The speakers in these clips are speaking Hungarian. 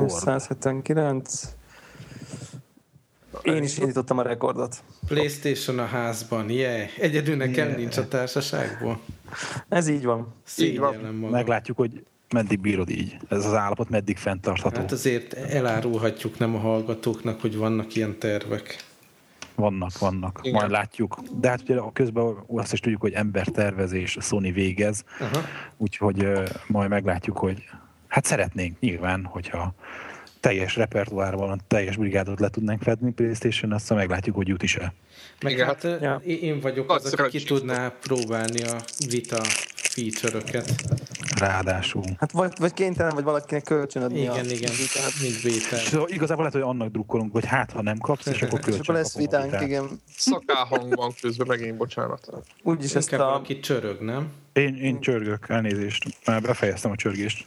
Rekord. 179. Én is indítottam a rekordot. Playstation a házban, yeah. Egyedül nekem Yeah. nincs a társaságból. Ez így van. Szégyellem magam. Meglátjuk, hogy meddig bírod így. Ez az állapot meddig fenntartható. Hát azért elárulhatjuk nem a hallgatóknak, hogy vannak ilyen tervek. Vannak, vannak. Igen. Majd látjuk. De hát ugye közben azt is tudjuk, hogy embertervezés Sony végez, Aha. úgyhogy ö, majd meglátjuk, hogy hát szeretnénk nyilván, hogyha teljes repertoárban, teljes brigádot le tudnánk fedni Playstation, aztán meglátjuk, hogy jut is-e. Meg Igen, hát ja. ja. én vagyok az, aki ki tudná próbálni a Vita feature-öket. Ráadásul. Hát vagy, vagy kénytelen, vagy valakinek kölcsönadni a Igen, igen, vitát. mint Vita. Szóval igazából lehet, hogy annak drukkolunk, hogy hát, ha nem kapsz, és akkor És kölcsön akkor lesz vitánk, vitát. igen. Szakáhang van közben, megint bocsánat. Úgyis ezt a... valaki csörög, nem? Én, én csörgök, elnézést. Már befejeztem a csörgést.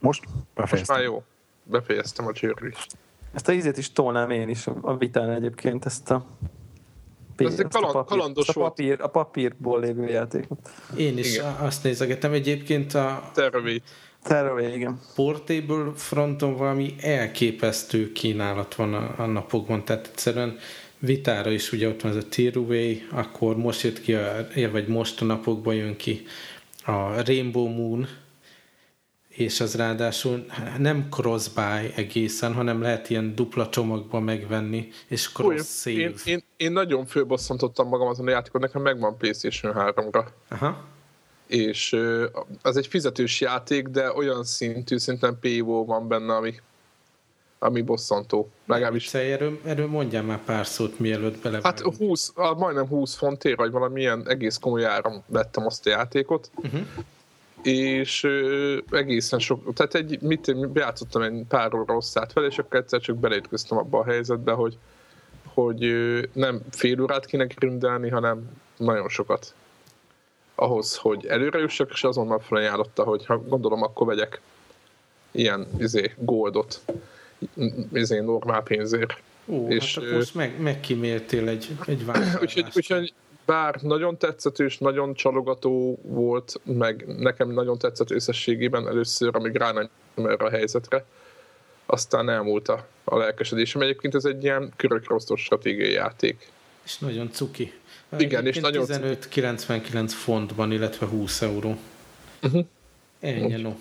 Most? Most Befejeztem. már jó. Befejeztem a csörgést. Ezt a ízét is tolnám én is a vitán egyébként, ezt a... Ez egy azt a kaland- papír- a, volt. papír, a papírból lévő játékot. Én is Igen. Azt nézegetem. Egyébként a Tervét. Terroré, igen. Portable fronton valami elképesztő kínálat van a, a napokban, tehát egyszerűen vitára is ugye ott van ez a Tearaway, akkor most jött ki, a, vagy most a napokban jön ki a Rainbow Moon, és az ráadásul nem cross-buy egészen, hanem lehet ilyen dupla csomagban megvenni, és cross-save. én, én, én nagyon fölbosszantottam magam azon a játékot, nekem megvan PlayStation 3-ra. Aha. És az egy fizetős játék, de olyan szintű, szerintem PVO van benne, ami, ami bosszantó. Legalábbis erről, erről mondjál már pár szót, mielőtt Hát belevágunk. 20. 20, ah, majdnem 20 fontért, vagy valamilyen egész komoly áram vettem azt a játékot. Uh-huh. És ö, egészen sok, tehát egy, mit, én játszottam egy pár óra rosszát vele, és akkor egyszer csak beleütköztem abba a helyzetbe, hogy, hogy ö, nem fél órát kéne grindelni, hanem nagyon sokat. Ahhoz, hogy előre jussak, és azonnal felajánlotta, hogy ha gondolom, akkor vegyek ilyen izé, goldot, izé, normál pénzért. Ó, és, hát akkor most meg, megkíméltél egy, egy. Úgyhogy, úgyhogy bár nagyon tetszetős, nagyon csalogató volt, meg nekem nagyon tetszett összességében először, amíg rá nem erre a helyzetre, aztán elmúlt a, a lelkesedésem. Egyébként ez egy ilyen körökrosztos stratégiai játék. És nagyon cuki. Igen, és nagyon 15,99 fontban, illetve 20 euró. Uh-huh. Ennyi, no.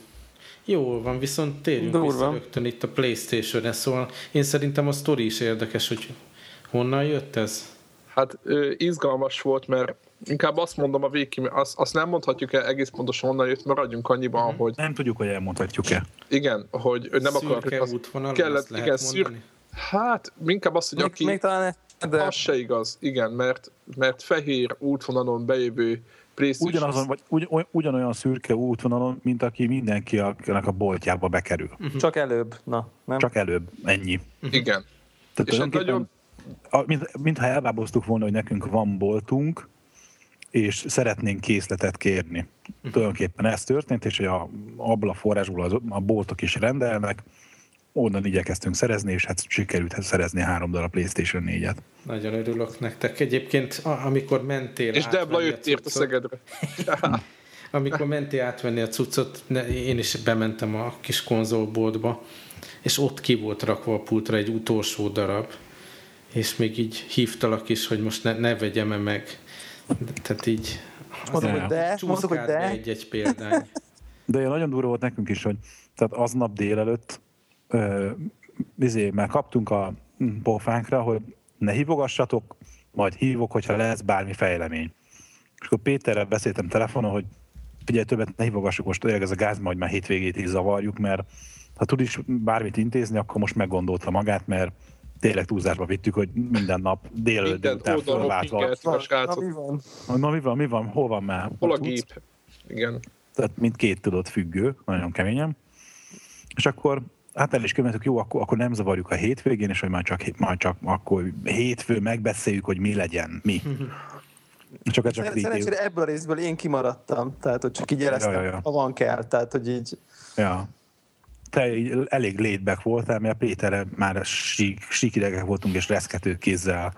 Jól van, viszont térjünk Durva. vissza rögtön itt a Playstation-re, szóval én szerintem a sztori is érdekes, hogy honnan jött ez? Hát izgalmas volt, mert inkább azt mondom a végig, azt, azt nem mondhatjuk el egész pontosan honnan jött, maradjunk annyiban, Mhm. uh-huh. hogy Nem tudjuk, hogy elmondhatjuk-e. igen, hogy nem akarjuk. Szürke Az, útvonal, kellett- igen, mondani? szürk- hát inkább azt, hogy aki... még talán de Az se igaz, igen, mert, mert fehér útvonalon bejövő PlayStation... Ugyanazon, vagy ugy, ugy- ugyanolyan szürke útvonalon, mint aki mindenki, akinek a boltjába bekerül. csak előbb. Na, nem? Csak előbb, ennyi. Igen. Tehát És tulajdonképpen, nagyon- a, mint, mintha elbáboztuk volna, hogy nekünk van boltunk, és szeretnénk készletet kérni. Tulajdonképpen ez történt, és hogy a, abból a forrásból az, a boltok is rendelnek, onnan igyekeztünk szerezni, és hát sikerült szerezni három darab PlayStation 4-et. Nagyon örülök nektek. Egyébként, amikor mentél És Debla jött ért a Szegedre. Amikor mentél átvenni a cuccot, én is bementem a kis konzolboltba, és ott ki volt rakva a pultra egy utolsó darab, és még így hívtalak is, hogy most ne, ne vegyem-e meg. Tehát így... Mondom, hogy de, hogy. Egy-egy példány. De olyan nagyon durva volt nekünk is, hogy tehát aznap délelőtt ö, izé, már kaptunk a pofánkra, hogy ne hívogassatok, majd hívok, hogyha lesz bármi fejlemény. És akkor Péterrel beszéltem telefonon, hogy figyelj, többet ne hívogassuk, most tényleg ez a gáz, majd már hétvégét is zavarjuk, mert ha tud is bármit intézni, akkor most meggondolta magát, mert tényleg túlzásba vittük, hogy minden nap délelőtt oldalról fölváltva. Na, srácot. mi van? Na mi van, mi van, hol van már? Hol a gép? Igen. tehát mint két tudott függő, nagyon keményen. És akkor hát el is követtük, jó, akkor, akkor nem zavarjuk a hétvégén, és hogy már csak, majd csak akkor hétfő megbeszéljük, hogy mi legyen, mi. Csak, csak Szerencsére ebből a részből én kimaradtam, tehát hogy csak így éreztem, Ja, ja, ja. ha van kell, tehát hogy így ja. Te elég back voltál, mert Péterre már sík, síkidegek voltunk, és reszkető kézzel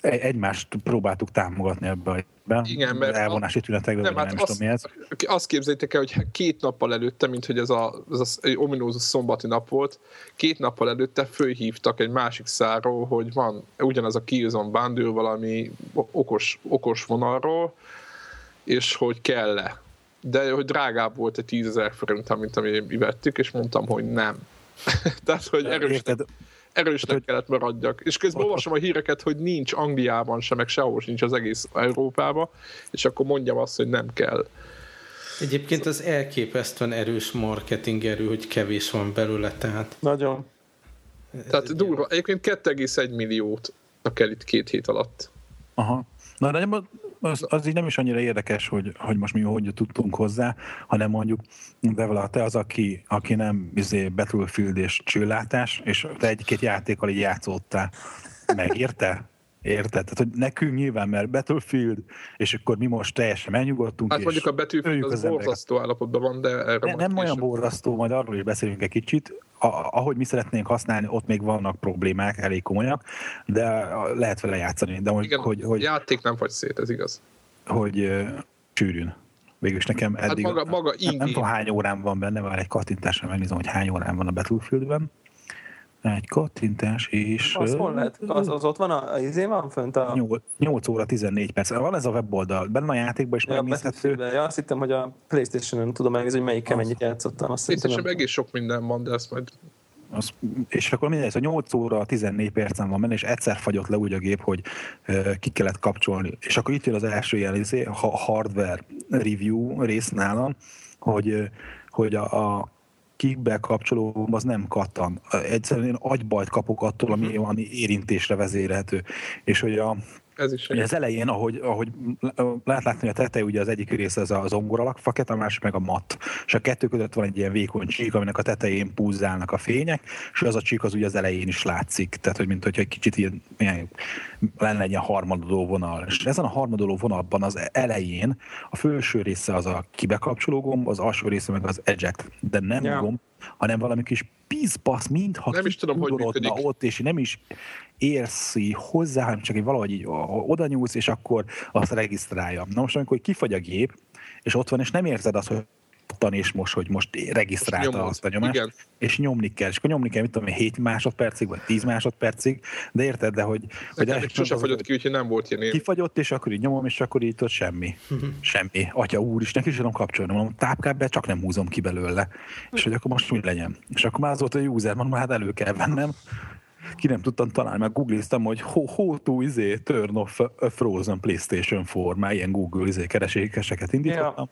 egy- egymást próbáltuk támogatni ebbe a Igen, mert elvonási tünetekben, Nem, nem, hát nem is tudom mi azt képzeljétek el, hogy két nappal előtte, mint hogy ez a, ez ominózus szombati nap volt, két nappal előtte fölhívtak egy másik száról, hogy van ugyanaz a Killzone Bundle valami okos, okos vonalról, és hogy kell-e. De hogy drágább volt egy 10 ezer forint, mint ami mi vettük, és mondtam, hogy nem. Tehát, hogy erősnek, erősnek hogy- kellett maradjak. És közben olvasom a híreket, hogy nincs Angliában sem, meg sehol sincs az egész Európában, és akkor mondjam azt, hogy nem kell. Egyébként az elképesztően erős marketing erő, hogy kevés van belőle, tehát Nagyon. Tehát durva. Egyébként 2,1 milliót kell itt két hét alatt. Aha. Na, de az, az így nem is annyira érdekes, hogy, hogy most mi hogy tudtunk hozzá, hanem mondjuk, de vala, te az, aki, aki nem izé, Battlefield és csőlátás, és te egy-két játékkal így játszottál, megérte? Érted? Tehát, hogy nekünk nyilván, mert Battlefield, és akkor mi most teljesen megnyugodtunk. Hát mondjuk a öljük az az borzasztó állapotban van, de erre Ne, nem olyan borzasztó, majd arról is beszélünk egy kicsit. A, ahogy mi szeretnénk használni, ott még vannak problémák, elég komolyak, de lehet vele játszani. De hogy, Igen, hogy, hogy, játék nem vagy szét, ez igaz. hogy ö, sűrűn. Végülis nekem Hát eddig... maga, maga nem, nem tudom hány órám van benne, már egy kattintásra megnézem, hogy hány órám van a Battlefieldben. Egy kattintás, és... Az hol lehet? Az, az ott van, a, a izé van fönt a... 8, 8 óra 14 perc. Van ez a weboldal, benne a játékban is Ja, megnézhető. Ja, azt hittem, hogy a Playstation-on tudom megnézni, hogy melyikkel Az. mennyit játszottam. Azt sem egész sok minden van, de ezt majd Az, és akkor mindegy, a 8 óra 14 percen van benne, és egyszer fagyott le úgy a gép, hogy ö, ki kellett kapcsolni. És akkor itt jön az első ilyen izé, ha hardware review rész nálam, hogy, hogy a, a kickbe kapcsoló az nem kattan. Egyszerűen én agybajt kapok attól, ami, ami érintésre vezérhető. És hogy a, ez is Ugye az elején, ahogy, ahogy lehet látni, hogy a teteje ugye az egyik része az a zongoralak faket, a másik meg a matt. És a kettő között van egy ilyen vékony csík, aminek a tetején púzálnak a fények, és az a csík az ugye az elején is látszik. Tehát, hogy mint hogyha egy kicsit ilyen, ilyen lenne egy ilyen harmadoló vonal. És ezen a harmadoló vonalban az elején a felső része az a kibekapcsoló gomb, az alsó része meg az eject. De nem ja. gomb, hanem valami kis pizbasz, mintha Nem is tudom, hogy működik. ott, és nem is érsz így hozzá, hanem csak így valahogy így oda nyúlsz, és akkor azt regisztrálja. Na most, amikor kifagy a gép, és ott van, és nem érzed azt, hogy tan és most, hogy most regisztrálta nyomod. azt a nyomást, Igen. és nyomni kell, és akkor nyomni kell, mit tudom én, 7 másodpercig, vagy 10 másodpercig, de érted, de hogy, hogy Nekem még sose az- fagyott ki, úgyhogy nem volt ilyen kifagyott, és akkor így nyomom, és akkor így ott semmi. Semmi. Atya úr is, neki is tudom kapcsolni. Mondom, tápkábel csak nem húzom ki belőle. És hogy akkor most mi legyen? És akkor már az volt a user, mondom, hát elő kell vennem. Ki nem tudtam találni, meg googliztam, hogy how, how to izé, turn off a frozen PlayStation 4, már ilyen Google izé, kereséseket indítottam. Ja.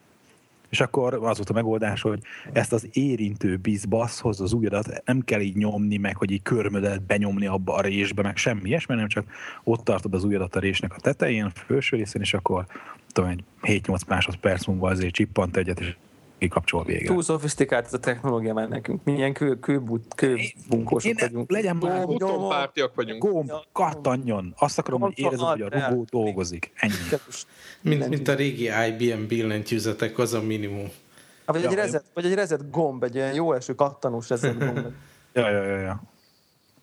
És akkor az volt a megoldás, hogy ezt az érintő bizbaszhoz az ujjadat nem kell így nyomni, meg hogy így körmödet benyomni abba a résbe, meg semmi ilyesmi, hanem csak ott tartod az ujjadat a résnek a tetején, a felső részén, és akkor tudom, egy 7-8 másodperc múlva azért csippant egyet, és kikapcsol vége. Túl szofisztikált ez a technológia már nekünk. Mi ilyen kő, kőbut, kőbunkósok Én vagyunk. legyen már Gomb, nyomod, Utonpártiak vagyunk. Gomb, kattanjon. Azt akarom, hogy érezzem, hogy a robó dolgozik. Ennyi. mint, mint a régi IBM billentyűzetek, az a minimum. Vagy, egy Ja, reset, vagy egy reset gomb, egy ilyen jó eső kattanós reset gomb. Ja, ja, ja, ja.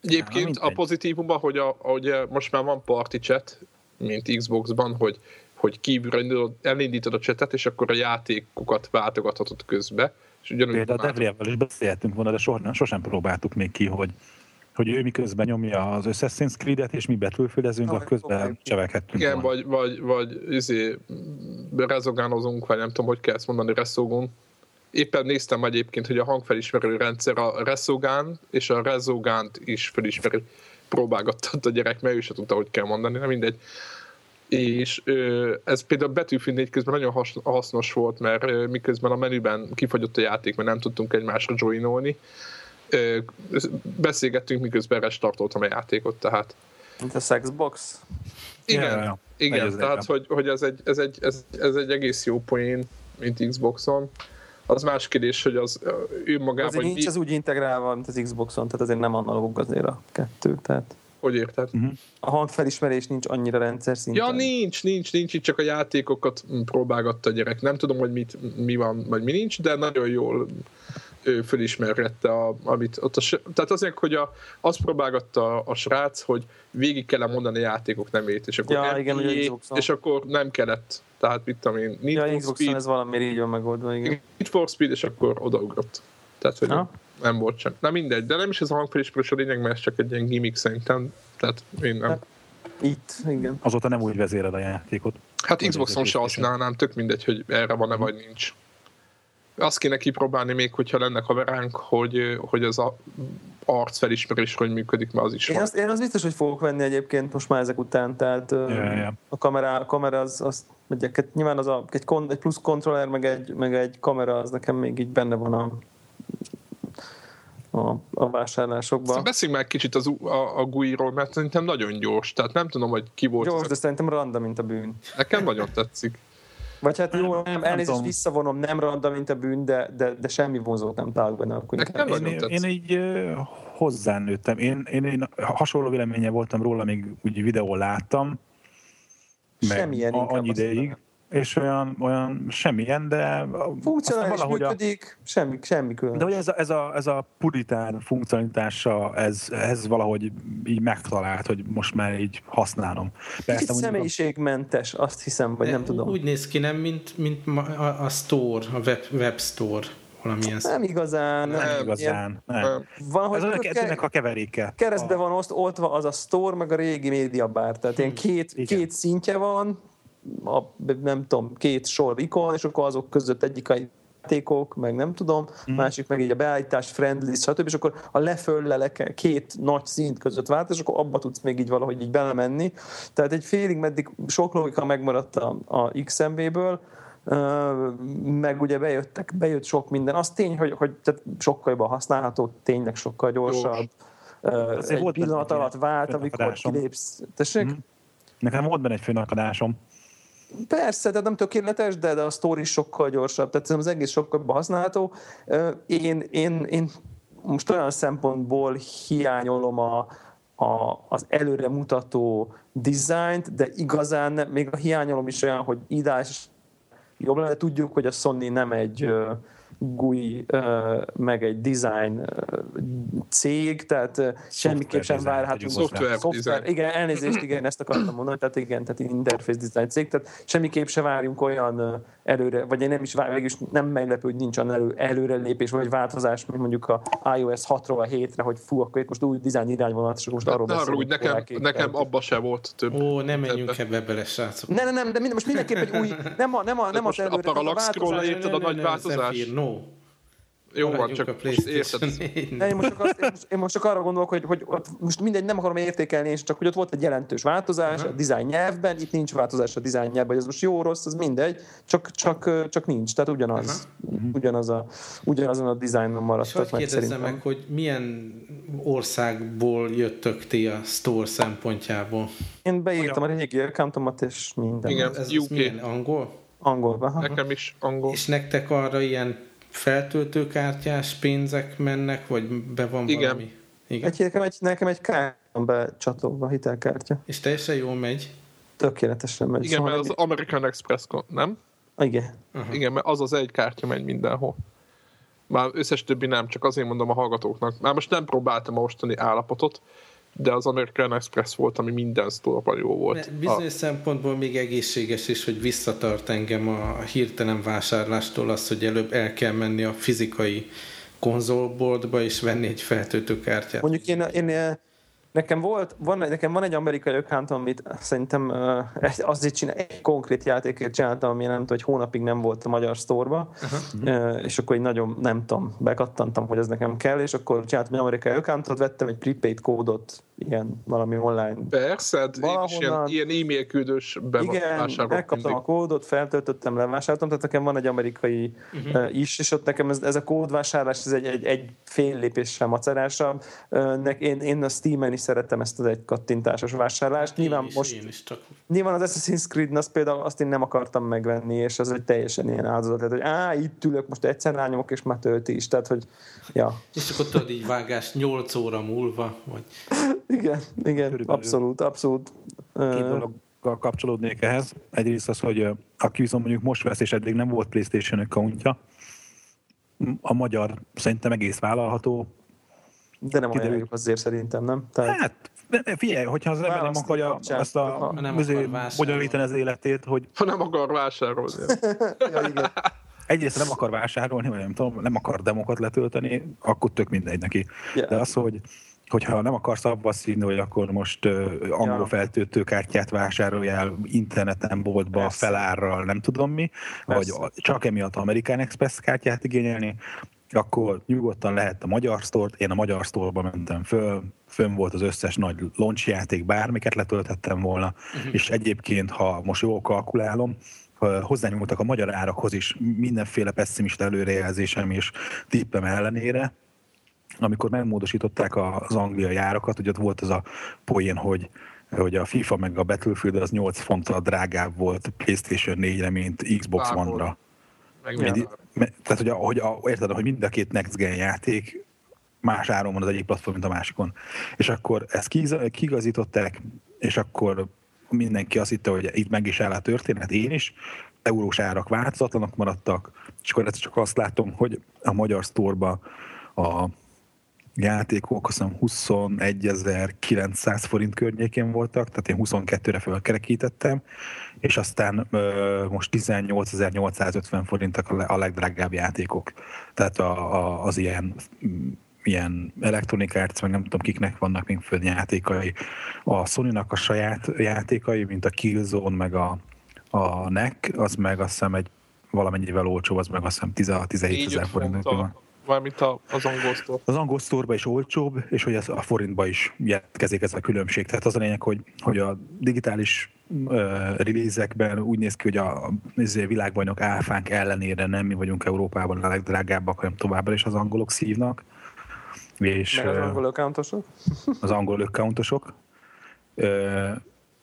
Egyébként a pozitívumban, hogy, a, hogy most már van party chat, mint Xboxban, hogy, hogy kívülről elindítod- elindítod a chatet, és akkor a játékokat váltogathatod közbe. És ugyanúgy Például a Devrielvel is beszéltünk volna, de soha, sosem próbáltuk még ki, hogy, hogy ő miközben nyomja az Assassin's Creed-et, és mi betülfődezünk, Ah, a közben csevekedtünk Igen, volna. vagy, vagy, vagy izé, rezogánozunk, vagy nem tudom, hogy kell ezt mondani, reszogunk. Éppen néztem egyébként, hogy a hangfelismerő rendszer a reszogán és a rezogánt is felismeri. Próbálgatott a gyerek, mert ő se tudta, hogy kell mondani, nem mindegy. És ö, ez például Battlefield 4 közben nagyon has, hasznos volt, mert ö, miközben a menüben kifagyott a játék, mert nem tudtunk egymásra joinolni, ö, beszélgettünk, miközben restartoltam a játékot, tehát Mint a Sexbox. igen, Ja, ja, igen, tehát hogy, hogy ez, egy, ez, egy, ez, ez egy egész jó poén, mint Xboxon. Az más kérdés, hogy az ő magában, Azért nincs az úgy integrálva, mint az Xboxon, tehát azért nem analóg azért a kettő. Tehát hogy érted? a hangfelismerés nincs annyira rendszer szinten. Ja, nincs, nincs, nincs, itt csak a játékokat próbálgatta a gyerek. Nem tudom, hogy mit, mi van, vagy mi nincs, de nagyon jól ő fölismerette, a, amit ott a, tehát azért, hogy a, azt próbálgatta a, srác, hogy végig kell mondani a játékok nemét, és akkor, Ja, NBA, igen, Xboxon. és akkor nem kellett, tehát mit tudom én, Need Ja, for Xboxon Speed, ez valamiért így van megoldva, igen. Need for Speed, és akkor odaugrott. Tehát, hogy Aha. Nem volt sem. Na mindegy, de nem is ez a hangfelismerés a lényeg, mert ez csak egy ilyen gimmick szerintem. Tehát én nem. Hát, Itt, igen. Azóta nem úgy vezéred a játékot. Hát Xboxon se használnám, tök mindegy, hogy erre van-e vagy nincs. Azt kéne kipróbálni még, hogyha lenne kameránk, hogy, hogy ez a arcfelismerés hogy működik, mert az is Én van. azt, én az biztos, hogy fogok venni egyébként most már ezek után, tehát Ja, ja. a kamera, a kamera az, az mondják, nyilván az a, egy, kon, egy plusz kontroller, meg egy, meg egy kamera, az nekem még így benne van a, a, a vásárlásokban. Szóval beszéljünk már kicsit az, a, a GUI-ról, mert szerintem nagyon gyors, tehát nem tudom, hogy ki volt. Gyors, az- de szerintem randa, mint a bűn. Nekem nagyon tetszik. Vagy hát jó, nem, elnézést tudom. visszavonom, nem randa, mint a bűn, de, de, de semmi vonzót nem találok benne. Akkor Nekem nagyon Én, tetszik. én így hozzánőttem. Én, én, én hasonló véleménye voltam róla, még úgy videó láttam. Meg Semmilyen annyi ideig. És olyan, olyan semmilyen, de Funkcionális valahogy a, működik, semmi, semmi külön. de hogy ez a, ez a, ez a puritán funkcionalitása, ez, ez valahogy így megtalált, hogy most már így használom. Kicsit mondjuk a- személyiségmentes, azt hiszem, vagy nem tudom. Úgy néz ki, nem, mint, mint a, a store, a web, web store, valamilyen Nem igazán. Nem nem Ilyen, igazán. Nem. Nem. van, hogy Ez a tudod, kettőnek a keveréke. keresztbe van oszt, oltva az a store, meg a régi média bar. Tehát ilyen két, Igen. két szintje van, a, nem tudom, két sor ikon, és akkor azok között egyik a játékok, meg nem tudom, mm. másik meg így a beállítás, friendly, stb. És akkor a lefölle két nagy szint között vált, és akkor abba tudsz még így valahogy így belemenni. Tehát egy félig meddig sok logika megmaradt a, a XMB-ből, meg ugye bejöttek, bejött sok minden. Az tény, hogy, hogy tehát sokkal jobban használható, tényleg sokkal gyorsabb. Azért Egy volt pillanat alatt vált, amikor kilépsz. Tessék? Mhm. Nekem volt benne egy főnakadásom. Persze, de nem tökéletes, de, de a story sokkal gyorsabb, tehát az egész sokkal használható. Én, én, én most olyan szempontból hiányolom a, a, az előre mutató dizájnt, de igazán még a hiányolom is olyan, hogy ideális jobb lenne. Tudjuk, hogy a Sony nem egy GUI, meg egy design cég, tehát semmiképp sem várhatunk. Software design. Igen, elnézést, igen, ezt akartam mondani, tehát igen, tehát interface design cég, tehát semmiképp se várjunk olyan előre, vagy én nem is vár, végülis nem meglepő, hogy nincs elő, előrelépés, vagy változás, mint mondjuk a iOS 6-ról a 7-re, hogy fú, akkor itt most új design irányvonalat, és most arról Ne arra úgy, beszélünk, nekem, nekem abba se volt több. Ó, nem menjünk Ebbe. bele, srácok. Ne, ne, nem, de minden, most mindenképp egy új, nem a, nem a, nem az a előre, hanem parallax scroll a nagy változás? Zephyr, no. Jó van, csak a most érted. PlayStation 4. Ne, én, most csak azt, én, most, én most csak arra gondolok, hogy, hogy ott most mindegy, nem akarom értékelni, és csak hogy ott volt egy jelentős változás a design nyelvben, itt nincs változás a design nyelvben, hogy ez most jó, rossz, az mindegy, csak, csak, csak nincs, tehát ugyanaz, ugyanaz a, ugyanazon a dizájnon És maradtak hogy meg kérdezzem szerintem. meg, hogy milyen országból jöttök ti a store szempontjából? Én beírtam a régi accountomat, és minden. Igen. Ez, ez UK. milyen angol? Angolban. aha. Nekem is angol. És nektek arra ilyen feltöltőkártyás pénzek mennek, vagy be van Igen. valami? Igen. Egy, nekem egy, nekem egy kártya becsatolva, hitelkártya. És teljesen jól megy. Tökéletesen megy. Igen, mert az Szóval American Express, nem? Igen. Igen, mert az az egy kártya megy mindenhol. Már összes többi nem, csak azért mondom a hallgatóknak. Már most nem próbáltam a mostani állapotot, de az American Express volt, ami minden sztorban jó volt. Bizonyos szempontból még egészséges is, hogy visszatart engem a hirtelen vásárlástól az, hogy előbb el kell menni a fizikai konzolboltba és venni egy feltöltőkártyát. Mondjuk én, én nekem volt, van, nekem van egy amerikai account, amit szerintem uh, azért csinál, egy konkrét játékért csináltam, ami nem tudom, hogy hónapig nem volt a magyar sztorba, uh, és akkor egy nagyon, nem tudom, bekattantam, hogy ez nekem kell, és akkor csináltam egy amerikai accountot, vettem egy prepaid kódot, ilyen valami online Persze, hát is ilyen, Valahonnan- ilyen e-mail küldős igen, megkaptam mindig. a kódot, feltöltöttem, levásároltam, tehát nekem van egy amerikai uh-huh. is, és ott nekem ez, ez a kódvásárlás, ez egy, egy, egy fél lépéssel macerásabb. Nek- Én, én a Steam-en is szeretem ezt az egy kattintásos vásárlást. Nyilván én is, most Én is csak Nyilván az Assassin's Creed, azt például azt én nem akartam megvenni, és az egy teljesen ilyen áldozat lett, hogy á, itt ülök, most egyszer rányomok, és már tölti is. Tehát, hogy ja, És akkor tudod így vágás 8 óra múlva, vagy igen, igen, Körülbelül. abszolút, abszolút. Két Ö, dologgal kapcsolódnék ehhez. Egyrészt az, hogy aki viszont mondjuk most vesz, és eddig nem volt PlayStation accountja, a magyar szerintem egész vállalható. De nem Kiderül. ajánljuk azért szerintem, nem? Tehát, Hát, figyelj, hogyha az ember nem akarja kapcsán, azt a vásárolni. bonyolítani az életét, hogy Ha nem akar vásárolni. ja, igen. egyrészt nem akar vásárolni, vagy nem tudom, nem akar demokat letölteni, akkor tök mindegy neki. Ja. De az, hogy hogyha nem akarsz abba színni, hogy akkor most uh, angol Ja. feltöltőkártyát vásároljál interneten, boltba, Persze. felárral, nem tudom mi, Persze. vagy csak emiatt American Express kártyát igényelni, akkor nyugodtan lehet a magyar sztort. Én a magyar sztorba mentem föl, fönn volt az összes nagy launch játék, bármiket letölthettem volna, uh-huh. és egyébként, ha most jól kalkulálom, hozzányúltak a magyar árakhoz is mindenféle pessimista előrejelzésem és tippem ellenére, amikor megmódosították az angliai árakat, ugye ott volt az a poén, hogy hogy a FIFA meg a Battlefield az 8 fonttal drágább volt PlayStation 4-re, mint Xbox. One-ra. Meg Tehát, hogy, a, hogy a, érted, hogy mind a két Next Gen játék más áron van az egyik platform, mint a másikon. És akkor ezt kigazították, és akkor mindenki azt hitte, hogy itt meg is áll a történet, én is, eurós árak változatlanok maradtak, és akkor ezt csak azt látom, hogy a magyar sztorba a játékok azt hiszem 21.900 forint környékén voltak, tehát én 22-re fölkerekítettem, és aztán ö, most 18.850 forintak a le- a legdrágább játékok. Tehát a, a, az ilyen ilyen Electronic Arts, meg nem tudom kiknek vannak még föld játékai. A Sony-nak a saját játékai, mint a Killzone, meg a, a NEC, az meg azt hiszem egy valamennyivel olcsó, az meg azt hiszem 10-17 Így ezer öt forint. A- az angol. Az angol sztorba is olcsóbb, és hogy ez a forintba is jelentkezik ez a különbség. Tehát az a lényeg, hogy, hogy a digitális release-ekben úgy néz ki, hogy a, a izé, világbajnok áfánk ellenére nem mi vagyunk Európában a legdrágábbak, hanem továbbra is az angolok szívnak. És, Meg az angol accountosok? az angol accountosok.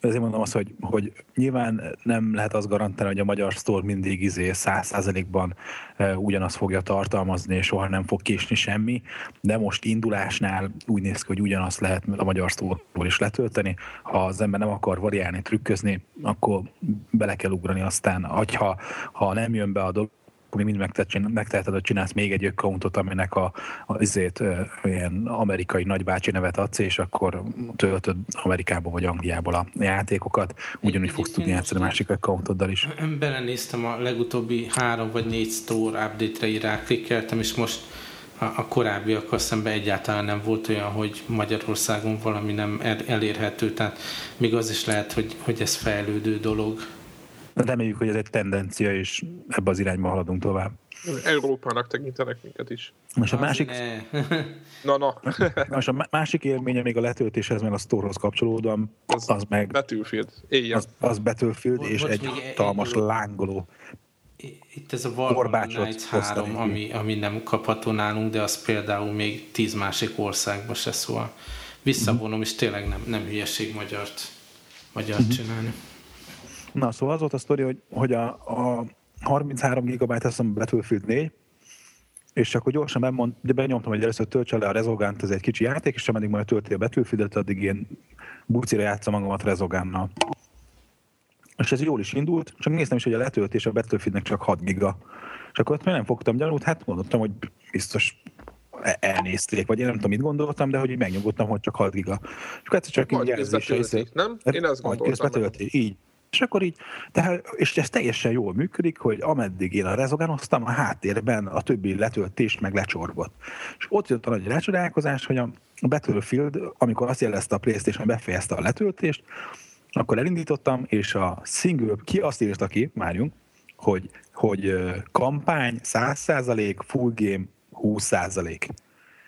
Ezért mondom azt, hogy, hogy nyilván nem lehet azt garantálni, hogy a magyar store mindig izé 100%-ban ö, ugyanazt fogja tartalmazni, és soha nem fog késni semmi, de most indulásnál úgy néz ki, hogy ugyanazt lehet a magyar store is letölteni. Ha az ember nem akar variálni, trükközni, akkor bele kell ugrani aztán, ha, ha nem jön be a dolog, akkor még mind megtehet, megteheted, hogy csinálsz még egy accountot, aminek a, a izét, ilyen amerikai nagybácsi nevet adsz, és akkor töltöd Amerikából vagy Angliából a játékokat, ugyanúgy fogsz tudni játszani a másik accountoddal is. Belenéztem a legutóbbi három vagy négy store update-re ráklikkeltem, és most a, a korábbiakkal szemben egyáltalán nem volt olyan, hogy Magyarországon valami nem el- elérhető, tehát még az is lehet, hogy, hogy ez fejlődő dolog. Reméljük, hogy ez egy tendencia, és ebbe az irányba haladunk tovább. Európának tekintenek minket is. Most a másik. Na, na, most a má- másik élménye még a letöltéshez, meg a storehoz kapcsolódóan, Az- az meg Battlefield. Éjjel. az, az Battlefield, Bocs, és egy hatalmas lángoló. Itt ez a Knights hoztam 3, én. ami, ami nem kapható nálunk, de az például még tíz másik országban se szól. Visszavonom, és tényleg nem, nem hülyeség magyart, magyart Mhm. csinálni. Na, szóval az volt a sztori, hogy, hogy a, a 33 GB azt hiszem Battlefield 4, és akkor gyorsan bemond, de benyomtam, hogy először töltse le a Rezogant, ez egy kicsi játék, és ameddig majd tölti a Battlefield-et, addig én bucira játszom magamat Rezogánnal. És ez jól is indult, csak néztem is, hogy a letöltés a Battlefieldnek csak 6 giga. És akkor ott még nem fogtam gyanút, hát mondottam, hogy biztos e- elnézték, vagy én nem tudom, mit gondoltam, de hogy megnyugodtam, hogy csak 6 giga. És akkor egyszer csak így közbetöltik, nem? Én azt gondoltam. közbetölti, így. És akkor így, tehát, és ez teljesen jól működik, hogy ameddig én a rezogánoztam, a háttérben a többi letöltést meg lecsorgott. És ott jött a nagy rácsodálkozás, hogy a Battlefield, amikor azt jelezte a Playstation, befejezte a letöltést, akkor elindítottam, és a single, ki azt írta ki, várjunk, hogy, hogy kampány 100%, full game 20%.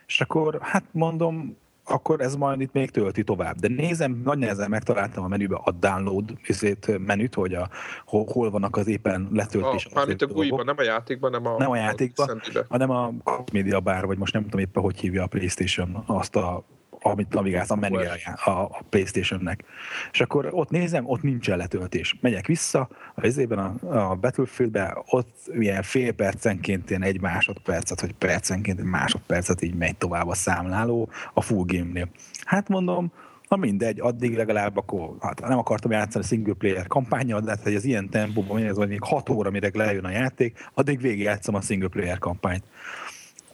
És akkor, hát mondom, akkor ez majd itt még tölti tovább. De nézem, nagy nehezen megtaláltam a menübe a download izét, menüt, hogy a, hol, hol vannak az éppen A, letöltés. mármint a GUI-ban, nem a játékban, nem a, Nem a játékban, Szendibe. hanem a Media Bar, vagy most nem tudom éppen, hogy hívja a Playstation azt a amit navigálsz a menüje a, a Playstation-nek. És akkor ott nézem, ott nincsen letöltés. Megyek vissza, a izében a, a Battlefieldbe, ott ilyen fél percenként ilyen egy másodpercet, vagy percenként egy másodpercet így megy tovább a számláló a full game-nél. Hát mondom, Na mindegy, addig legalább akkor hát nem akartam játszani single player kampányjal, de hát, hogy az ilyen tempóban ez vagy még 6 óra, mire lejön a játék, addig végigjátszom a single player kampányt.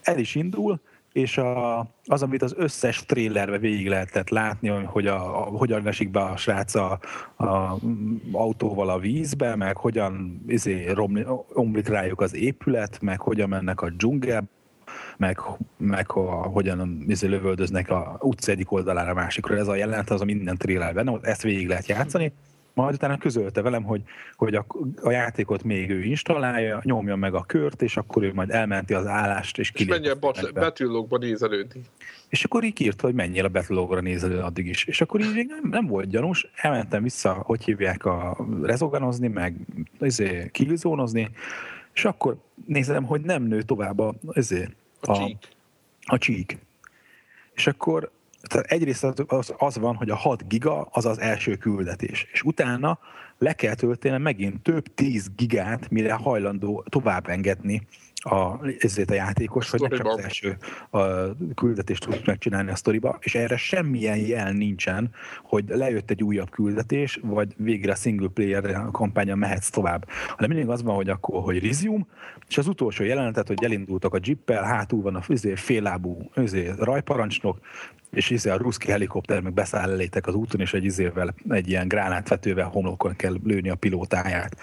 El is indul, és a, az, amit az összes trailerbe végig lehetett látni, hogy a, a, hogyan vesik be a srác a, a autóval a vízbe, meg hogyan izé, romli, omlik rájuk az épület, meg hogyan mennek a dzsungel, meg, meg a, hogyan izé, lövöldöznek a utca egyik oldalára a másikra. Ez a jelenet, az a minden trailerben, ezt végig lehet játszani majd utána közölte velem, hogy, hogy a, a játékot még ő installálja, nyomja meg a kört, és akkor ő majd elmenti az állást, és kilép. És menjen betűlógba nézelődni. És akkor így írta, hogy menjél a betűlógra nézelő addig is. És akkor így nem, nem volt gyanús, elmentem vissza, hogy hívják a rezoganozni, meg izé, killzónozni, és akkor nézem, hogy nem nő tovább a, izé, a, a, csík. a csík. És akkor tehát egyrészt az, az van, hogy a 6 giga az az első küldetés, és utána le kell tölteni megint több 10 gigát, mire hajlandó tovább engedni a, ezért a játékos, hogy ne csak az első a küldetést tudsz megcsinálni a sztoriba, és erre semmilyen jel nincsen, hogy lejött egy újabb küldetés, vagy végre a single player kampányon mehetsz tovább. Hanem mindig az van, hogy akkor, hogy resume, és az utolsó jelenetet, hogy elindultak a jeeppel, hátul van a fél féllábú rajparancsnok, és izé a ruszki helikopter meg beszáll elétek az úton, és egy izével, egy ilyen gránátvetővel homlokon kell lőni a pilótáját.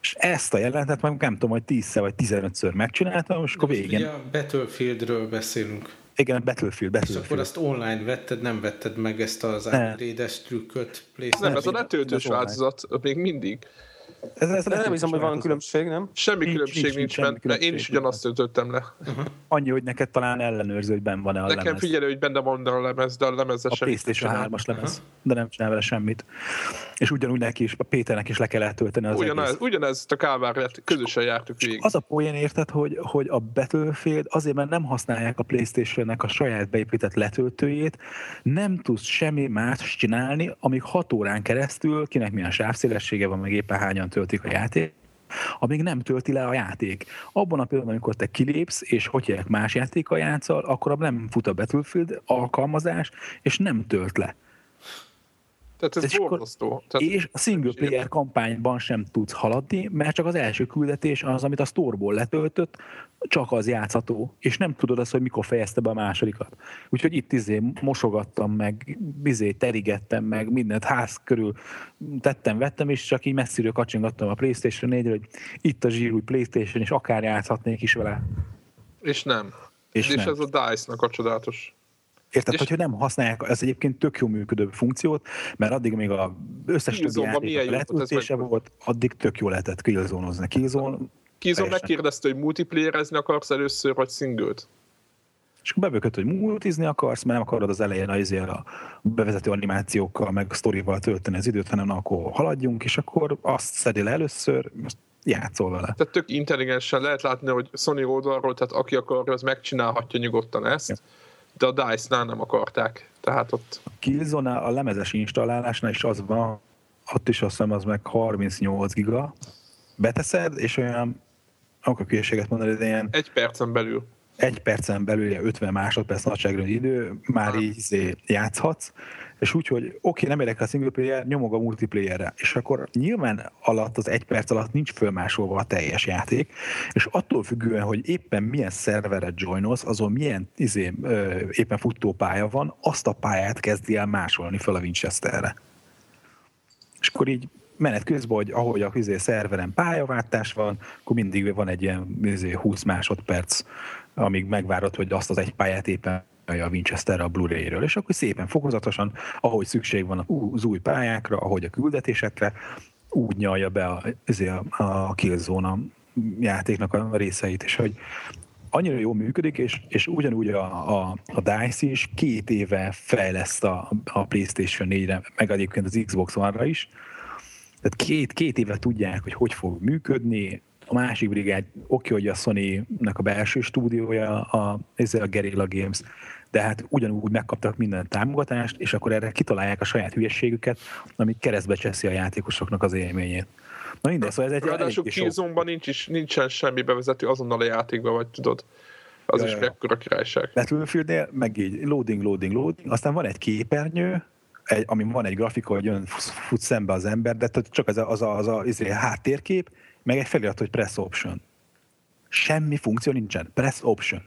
És ezt a jelentet meg nem tudom, hogy 10 vagy 15-ször megcsináltam, és akkor végén... Ugye a Battlefieldről beszélünk. Igen, a Battlefield, Battlefield. És akkor azt online vetted, nem vetted meg ezt az upgrade trükköt? Nem, ez a letöltős változat még mindig. Ez, ez nem hiszem, hogy van különbség, nem? Semmi nincs, különbség nincs, nincs, benne. Én is ugyanazt töltöttem le. Uh-huh. Annyi, hogy neked talán ellenőrző, hogy benne van-e a Nekem lemez. figyelő, hogy benne van a lemez, de a lemezzel A PlayStation 3-as lemez, uh-huh. de nem csinál vele semmit. És ugyanúgy neki is, a Péternek is le kellett tölteni az ugyanez, egész. Ugyanez a kávárját közösen jártuk végig. Az a poén érted, hogy, hogy a Battlefield azért, mert nem használják a Playstation-nek a saját beépített letöltőjét, nem tudsz semmi más csinálni, amíg 6 órán keresztül, kinek milyen sávszélessége van, meg éppen hányan töltik a játék, amíg nem tölti le a játék. Abban a pillanatban, amikor te kilépsz, és hogy más játékkal játszol, akkor nem fut a Battlefield alkalmazás, és nem tölt le. Tehát ez borzasztó. Tehát és a single player kampányban sem tudsz haladni, mert csak az első küldetés az, amit a storeból letöltött, csak az játszható, és nem tudod azt, hogy mikor fejezte be a másodikat. Úgyhogy itt izé mosogattam meg, izé terigettem meg, mindent ház körül tettem, vettem, és csak így messziről kacsingattam a Playstation 4 hogy itt a zsírúj Playstation, és akár játszhatnék is vele. És nem. És, és nem. ez a DICE-nak a csodálatos Érted, és... hogyha nem használják, ez egyébként tök jó működő funkciót, mert addig még a összes többi játék letöltése volt, addig tök jó lehetett killzone-ozni. Killzone, Killzone megkérdezte, hogy multiplayerezni akarsz először, vagy singlet? És akkor bebökött, hogy multizni akarsz, mert nem akarod az elején az a bevezető animációkkal, meg a sztorival tölteni az időt, hanem akkor haladjunk, és akkor azt szedi le először, most játszol vele. Tehát tök intelligensen lehet látni, hogy Sony oldalról, tehát aki akarja, az megcsinálhatja nyugodtan ezt. Ja de a DICE-nál nem akarták. Tehát ott... A Killzone a lemezes installálásnál is az van, ott is azt hiszem az meg 38 giga. Beteszed, és olyan, akkor különbséget mondani, de ilyen... Egy percen belül. Egy percen belül, 50 másodperc nagyságrendű idő, már így izé játszhatsz, és úgy, hogy oké, okay, nem érek a single player, nyomog a multiplayerre, és akkor nyilván alatt az egy perc alatt nincs fölmásolva a teljes játék, és attól függően, hogy éppen milyen szerveret joinolsz, azon milyen izé, ö, éppen futópálya van, azt a pályát kezdi el másolni fel a Winchesterre. És akkor így menet közben, hogy ahogy a izé, szerveren pályaváltás van, akkor mindig van egy ilyen izé, 20 másodperc, amíg megvárod, hogy azt az egy pályát éppen a Winchester a Blu-ray-ről, és akkor szépen fokozatosan, ahogy szükség van az új pályákra, ahogy a küldetésekre, úgy nyalja be a, a, a Killzone játéknak a részeit, és hogy annyira jól működik, és, és ugyanúgy a, a, a DICE is két éve fejleszt a, a PlayStation 4-re, meg egyébként az Xbox One-ra is. Tehát két, két éve tudják, hogy hogy fog működni, a másik brigád, oké, hogy a Sony-nek a belső stúdiója, a, ez a Guerrilla Games, de hát ugyanúgy megkaptak minden támogatást, és akkor erre kitalálják a saját hülyességüket, ami keresztbe cseszi a játékosoknak az élményét. Na minden, szóval ez egy Ráadásul killzone nincs is, nincsen semmi bevezető azonnal a játékba, vagy tudod. Az is mekkora királyság. Battlefieldnél meg így loading, loading, loading, aztán van egy képernyő, egy, ami van egy grafika, hogy jön, fut szembe az ember, de csak az a, az a, az a, az a háttérkép, meg egy felirat, hogy press option. Semmi funkció nincsen. Press option.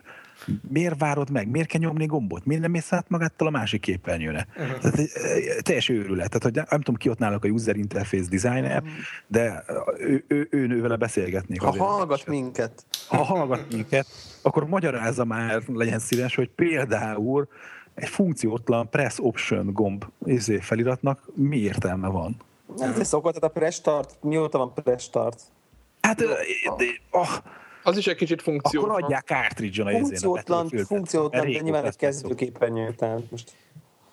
Miért várod meg? Miért kell nyomni gombot? Miért nem mész át magáttal a másik képernyőre? Uh-huh. Tehát, teljes őrület. Tehát, hogy nem tudom, ki ott náluk a user interface designer, de ő, ő, ő, ő vele beszélgetnék. Ha hallgat minket. Ha hallgat minket, akkor magyarázza már, legyen szíves, hogy például egy funkciótlan press option gomb izé feliratnak mi értelme van? Ez szokott, tehát a press start, mióta van press start? Hát, de, oh, az is egy kicsit funkció. Akkor adják cartridge-on a Funkciótlan, funkciótlan, de nyilván egy kezdőképernyő, tehát most...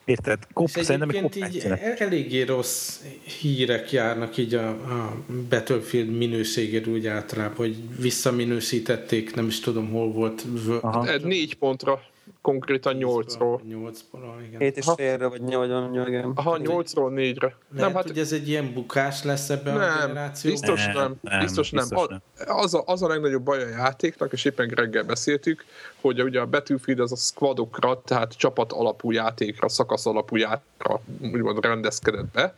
Érted? Kop, szerintem egy így eléggé rossz hírek járnak így a, a Battlefield minőségéről úgy általában, hogy visszaminősítették, nem is tudom hol volt. Aha. Négy pontra konkrétan 8-ról. 8-ról, igen. 7 és félre, vagy 8 igen. Aha, 8-ról 4-re. Lehet, nem, hát, hogy ez egy ilyen bukás lesz ebben nem, a generációban? Biztos nem, nem, nem biztos nem. Biztos nem. Az, a, az a legnagyobb baj a játéknak, és éppen reggel beszéltük, hogy ugye a Battlefield az a squadokra, tehát csapat alapú játékra, szakasz alapú játékra úgymond rendezkedett be,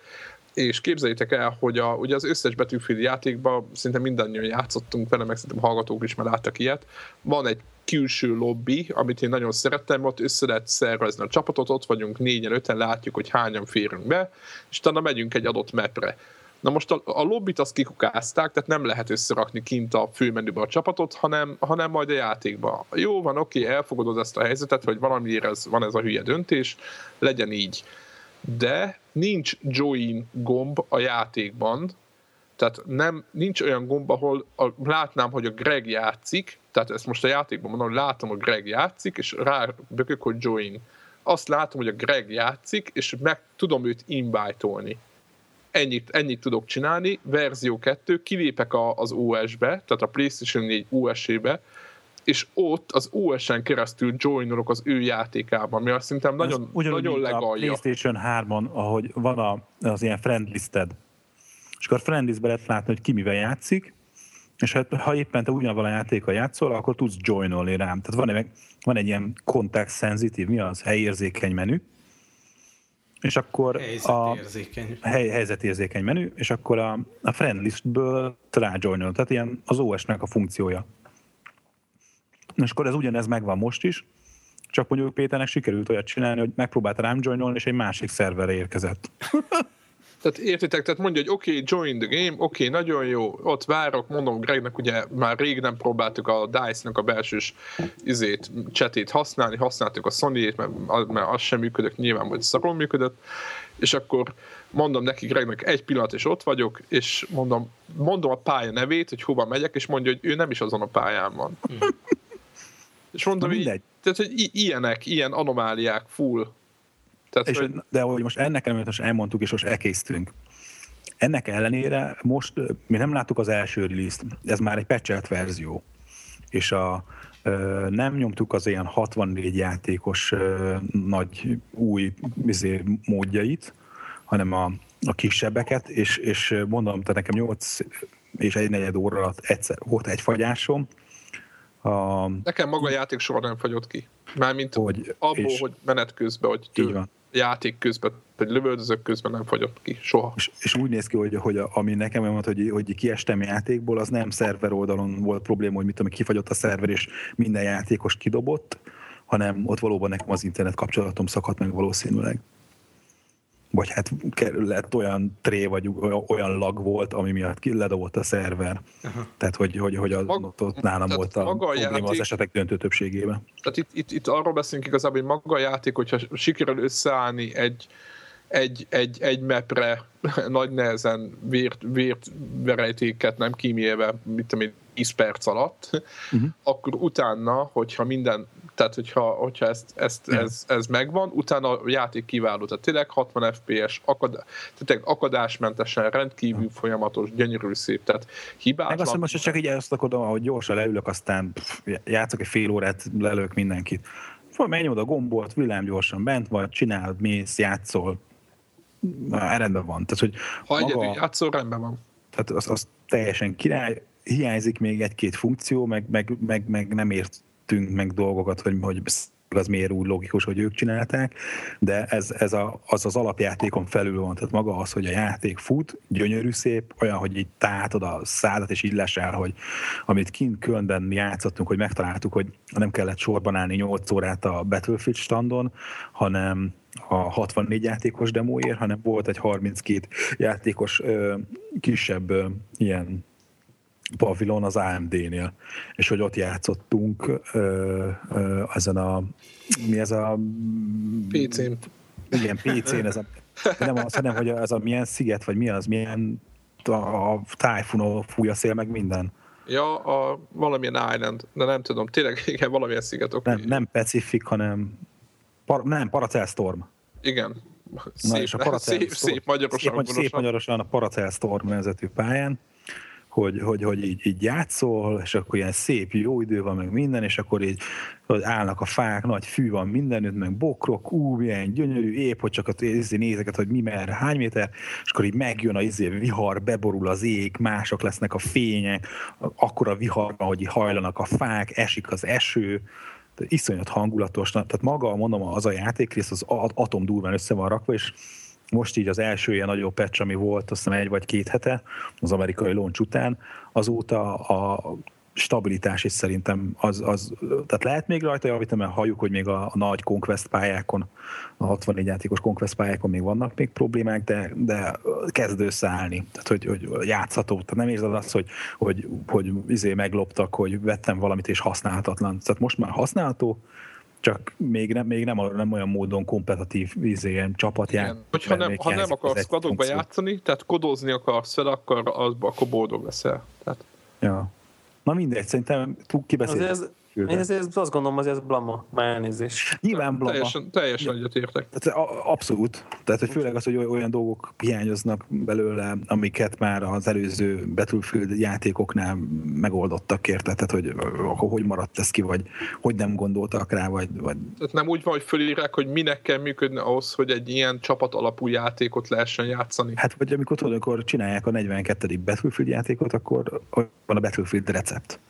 és képzeljétek el, hogy a, ugye az összes Battlefield játékban szinte mindannyian játszottunk vele, meg szerintem hallgatók is már láttak ilyet. Van egy külső lobby, amit én nagyon szerettem, ott össze lehet szervezni a csapatot, ott vagyunk négyen, öten, látjuk, hogy hányan férünk be, és utána megyünk egy adott mapre. Na most a, a lobbit azt kikukázták, tehát nem lehet összerakni kint a főmenübe a csapatot, hanem, hanem majd a játékba. Jó, van, oké, elfogadod ezt a helyzetet, hogy valamiért ez, van ez a hülye döntés, legyen így. De nincs join gomb a játékban, tehát nem, nincs olyan gomb, ahol a, látnám, hogy a Greg játszik, tehát ezt most a játékban mondom, hogy látom, hogy Greg játszik, és rá bökök, hogy join. Azt látom, hogy a Greg játszik, és meg tudom őt invite-olni. Ennyit, ennyit tudok csinálni. Verzió 2, kilépek a, az OS-be, tehát a PlayStation 4 OS-ébe, és ott az OS-en keresztül joinolok az ő játékában, mi azt szerintem nagyon, nagyon legalja. a PlayStation 3-on, ahogy van a, az ilyen friendlisted, és akkor friendlistbe lehet látni, hogy ki mivel játszik, és hát, ha éppen te ugyanavval a játékkal játszol, akkor tudsz joinolni rám. Tehát van egy, van egy ilyen context sensitive, mi az, helyérzékeny menü, és akkor helyzetérzékeny. a hely, helyzetérzékeny menü, és akkor a, a friendlistből rájoinol, tehát ilyen az OS-nek a funkciója. És akkor ez ugyanez megvan most is, csak mondjuk Péternek sikerült olyat csinálni, hogy megpróbált rám joinolni, és egy másik szerverre érkezett. Tehát értitek, tehát mondja, hogy oké, okay, join the game, oké, okay, nagyon jó, ott várok, mondom Gregnek, ugye már rég nem próbáltuk a DICE-nak a belsős izét, csetét használni, használtuk a Sony-ét, mert, mert az sem működött, nyilván vagy szakon működött, és akkor mondom neki Gregnek egy pillanat, és ott vagyok, és mondom, mondom a pálya nevét, hogy hova megyek, és mondja, hogy ő nem is azon a pályán van. Mm. és mondom, így, tehát, hogy ilyenek, ilyen anomáliák full tehát, és, hogy... De hogy most ennek ellenére most elmondtuk, és most elkészítünk. Ennek ellenére most mi nem láttuk az első release ez már egy patchelt verzió, és a, nem nyomtuk az ilyen 64 játékos nagy új izé, módjait, hanem a, a kisebbeket, és, és mondom, te nekem 8 és egy negyed óra alatt egyszer volt egy fagyásom. A, Nekem maga a játék soha nem fagyott ki. Mármint hogy, abból, és, hogy menet közben, hogy tő, így van játék közben, vagy lövöldözök közben nem fagyott ki, soha. És, és úgy néz ki, hogy, hogy a, ami nekem mondta, hogy, hogy kiestem játékból, az nem szerver oldalon volt probléma, hogy mit tudom, kifagyott a szerver, és minden játékos kidobott, hanem ott valóban nekem az internet kapcsolatom szakadt meg valószínűleg vagy hát lett olyan tré, vagy olyan lag volt, ami miatt ledobott a szerver. Aha. Tehát, hogy, hogy, hogy az, Mag, ott, ott nálam volt a probléma játék, az esetek döntő többségében. Tehát itt, itt, itt arról beszélünk igazából, hogy maga a játék, hogyha sikerül összeállni egy, egy, egy, egy mapre nagy nehezen vért, vért verejtéket nem kímélve, mit tudom én, 10 perc alatt, uh-huh. akkor utána, hogyha minden tehát hogyha, hogyha ezt, ezt, ja. ez, ez megvan, utána a játék kiváló, tehát tényleg 60 FPS, akad, tehát akadásmentesen, rendkívül ja. folyamatos, gyönyörű szép, tehát hibátlan. Meg azt mondom, hogy csak így ezt akarom, hogy gyorsan leülök, aztán pff, játszok egy fél órát, lelök mindenkit. Megnyomod a gombot, villám gyorsan bent vagy, csinálod, mész, játszol, Na, rendben van. Tehát, hogy ha maga, egyedül játszol, rendben van. Tehát az, az teljesen király, hiányzik még egy-két funkció, meg, meg, meg, meg nem ért tettünk meg dolgokat, hogy, hogy az miért úgy logikus, hogy ők csinálták, de ez, ez a, az az alapjátékon felül van, tehát maga az, hogy a játék fut, gyönyörű szép, olyan, hogy így tátod a szádat, és így lesel, hogy amit kint Kölnben játszottunk, hogy megtaláltuk, hogy nem kellett sorban állni 8 órát a Battlefield standon, hanem a 64 játékos demóért, hanem volt egy 32 játékos ö, kisebb ö, ilyen pavilon az AMD-nél, és hogy ott játszottunk ö, ö, ezen a, mi ez a... PC-n. Igen, PC-n, ez a, nem az, hanem, hogy ez a milyen sziget, vagy mi az, milyen a, a tájfunó fúj a szél, meg minden. Ja, a valamilyen island, de nem tudom, tényleg igen, valamilyen sziget. Okay. Nem, nem Pacific, hanem par, nem, Paracel Storm. Igen. Szép, Na, és a Paracel szép, szép magyarosan. Szép, szép magyarosan a Paracel Storm nevezetű pályán, hogy, hogy, hogy így, így játszol, és akkor ilyen szép jó idő van, meg minden, és akkor így állnak a fák, nagy fű van mindenütt, meg bokrok, ú, milyen gyönyörű, épp, hogy csak a nézeket, hogy mi merre, hány méter, és akkor így megjön a izé vihar, beborul az ég, mások lesznek a fények, akkor a viharban, hogy hajlanak a fák, esik az eső, iszonyat hangulatos, tehát maga, mondom, az a játékrész az atom durván össze van rakva, és most így az első ilyen nagyobb patch, ami volt, azt hiszem egy vagy két hete, az amerikai launch után, azóta a stabilitás is szerintem az, az tehát lehet még rajta javítani, mert halljuk, hogy még a, a nagy Conquest pályákon, a 64 játékos Conquest pályákon még vannak még problémák, de, de kezd összeállni, tehát hogy, hogy játszható, tehát nem érzed azt, hogy, hogy, hogy izé megloptak, hogy vettem valamit és használhatatlan, tehát most már használható, csak még nem, még nem, nem olyan módon kompetitív izé, ilyen csapatját. Hogyha nem, ha nem akarsz squadokba játszani, tehát kodozni akarsz fel, akkor, az, akkor boldog leszel. Tehát... Ja. Na mindegy, szerintem kibeszélni. Én ezért azt gondolom, hogy ez blama, már elnézés. Nyilván blama. Teljesen, teljesen egyetértek. Abszolút. Tehát, hogy főleg az, hogy olyan dolgok hiányoznak belőle, amiket már az előző Battlefield játékoknál megoldottak, érted? Tehát, hogy akkor hogy maradt ez ki, vagy hogy nem gondoltak rá, vagy... vagy... Tehát nem úgy van, hogy fölírják, hogy minek kell működni ahhoz, hogy egy ilyen csapat alapú játékot lehessen játszani. Hát, vagy amikor tudod, amikor csinálják a 42. Battlefield játékot, akkor van a Battlefield recept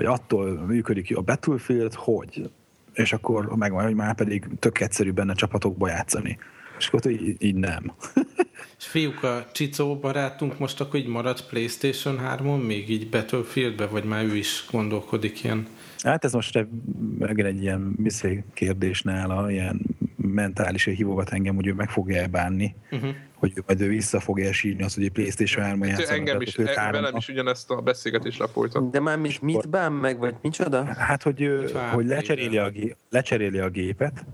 hogy attól működik a Battlefield, hogy, és akkor megvan, hogy már pedig tök egyszerű benne csapatokba játszani. És akkor így, így nem. és fiúk, a Csicó barátunk most akkor így maradt Playstation 3-on, még így Battlefieldbe, vagy már ő is gondolkodik ilyen? Hát ez most megint egy ilyen kérdés nála, ilyen mentális hívogat engem, hogy ő meg fogja bánni, uh-huh. Hogy majd ő vissza fogja sírni azt, hogy egy Playstation 3 hát, Engem is, e, velem is ugyanezt a beszélgetést lefolytam. De már mit, mit bán meg, vagy micsoda? Hát, hogy, ő, hogy lecseréli, a, gé, lecseréli a gépet,